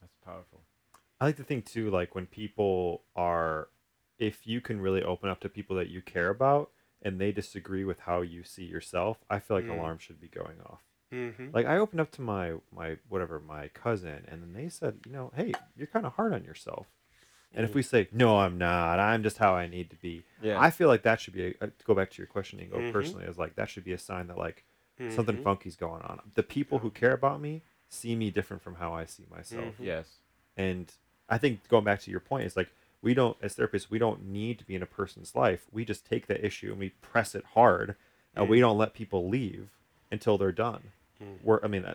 That's powerful. I like to think too, like when people are, if you can really open up to people that you care about and they disagree with how you see yourself, I feel like Mm. alarms should be going off. Mm-hmm. Like I opened up to my my whatever my cousin, and then they said, you know, hey, you're kind of hard on yourself. And if Mm. we say, no, I'm not, I'm just how I need to be, Yeah. I feel like that should be a, uh, to go back to your questioning. Go Mhm. personally, is like that should be a sign that like something Mhm. funky's going on. The people who care about me see me different from how I see myself. Mhm. yes. And I think going back to your point, it's like we don't, as therapists, we don't need to be in a person's life. We just take the issue and we press it hard, and we don't let people leave until they're done. Mm. We're, I mean, uh,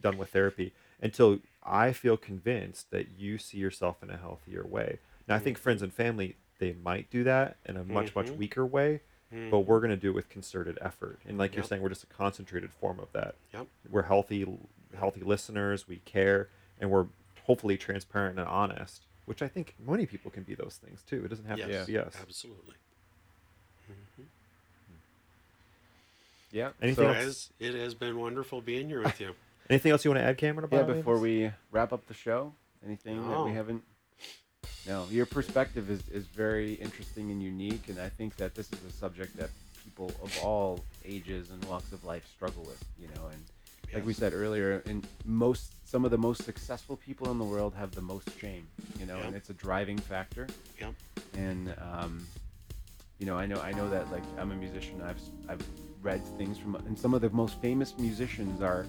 done with therapy until I feel convinced that you see yourself in a healthier way. Now, I think friends and family they might do that in a much much Mhm. weaker way, Mhm. but we're going to do it with concerted effort. And like you're saying, we're just a concentrated form of that. Yep. We're healthy, healthy listeners. We care, and we're hopefully transparent and honest. Which I think many people can be those things too. It doesn't have Yes, to be us. absolutely. Mhm. Yeah. Anything so, else? It has, it has been wonderful being here with you. Anything else you want to add, Cameron? Yeah, before we wrap up the show, anything that we haven't? No, your perspective is, is very interesting and unique, and I think that this is a subject that people of all ages and walks of life struggle with. You know, and like we said earlier, in most some of the most successful people in the world have the most shame. You know, Yep. and it's a driving factor. Yep. And um, you know, I know I know that like I'm a musician. I've I've read things from and some of the most famous musicians are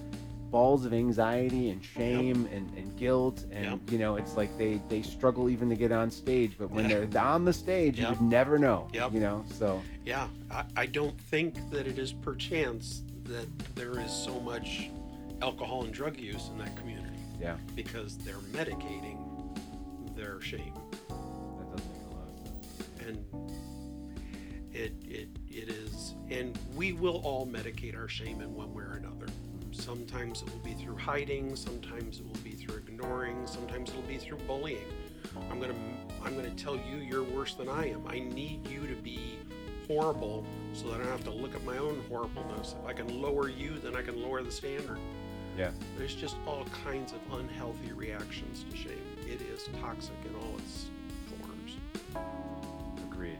balls of anxiety and shame and, and guilt. And Yep. you know it's like they they struggle even to get on stage but when they're on the stage you would never know Yep. you know so. Yeah, I, I don't think that it is perchance that there is so much alcohol and drug use in that community. Yeah. Because they're medicating their shame. that does make a lot of sense. And it, it, it is, and we will all medicate our shame in one way or another. Sometimes it will be through hiding, sometimes it will be through ignoring, sometimes it'll be through bullying. I'm going to I'm going to tell you you're worse than I am. I need you to be horrible so that I don't have to look at my own horribleness. If I can lower you, then I can lower the standard. Yeah. There's just all kinds of unhealthy reactions to shame. It is toxic in all its forms. Agreed.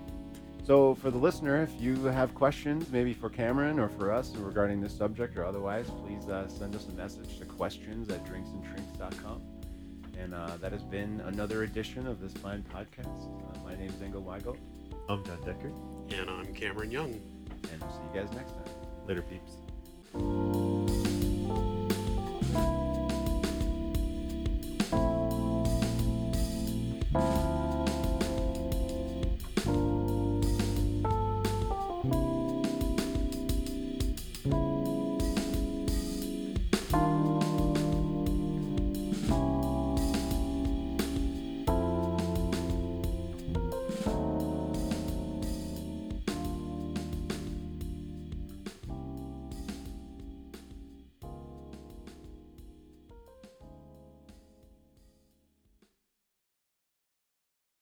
So, for the listener, if you have questions, maybe for Cameron or for us regarding this subject or otherwise, please uh, send us a message to questions at drinksandshrinks.com. And uh, that has been another edition of this fine podcast. Uh, my name is Ingo Weigel. I'm John Decker. And I'm Cameron Young. And we'll see you guys next time. Later, peeps.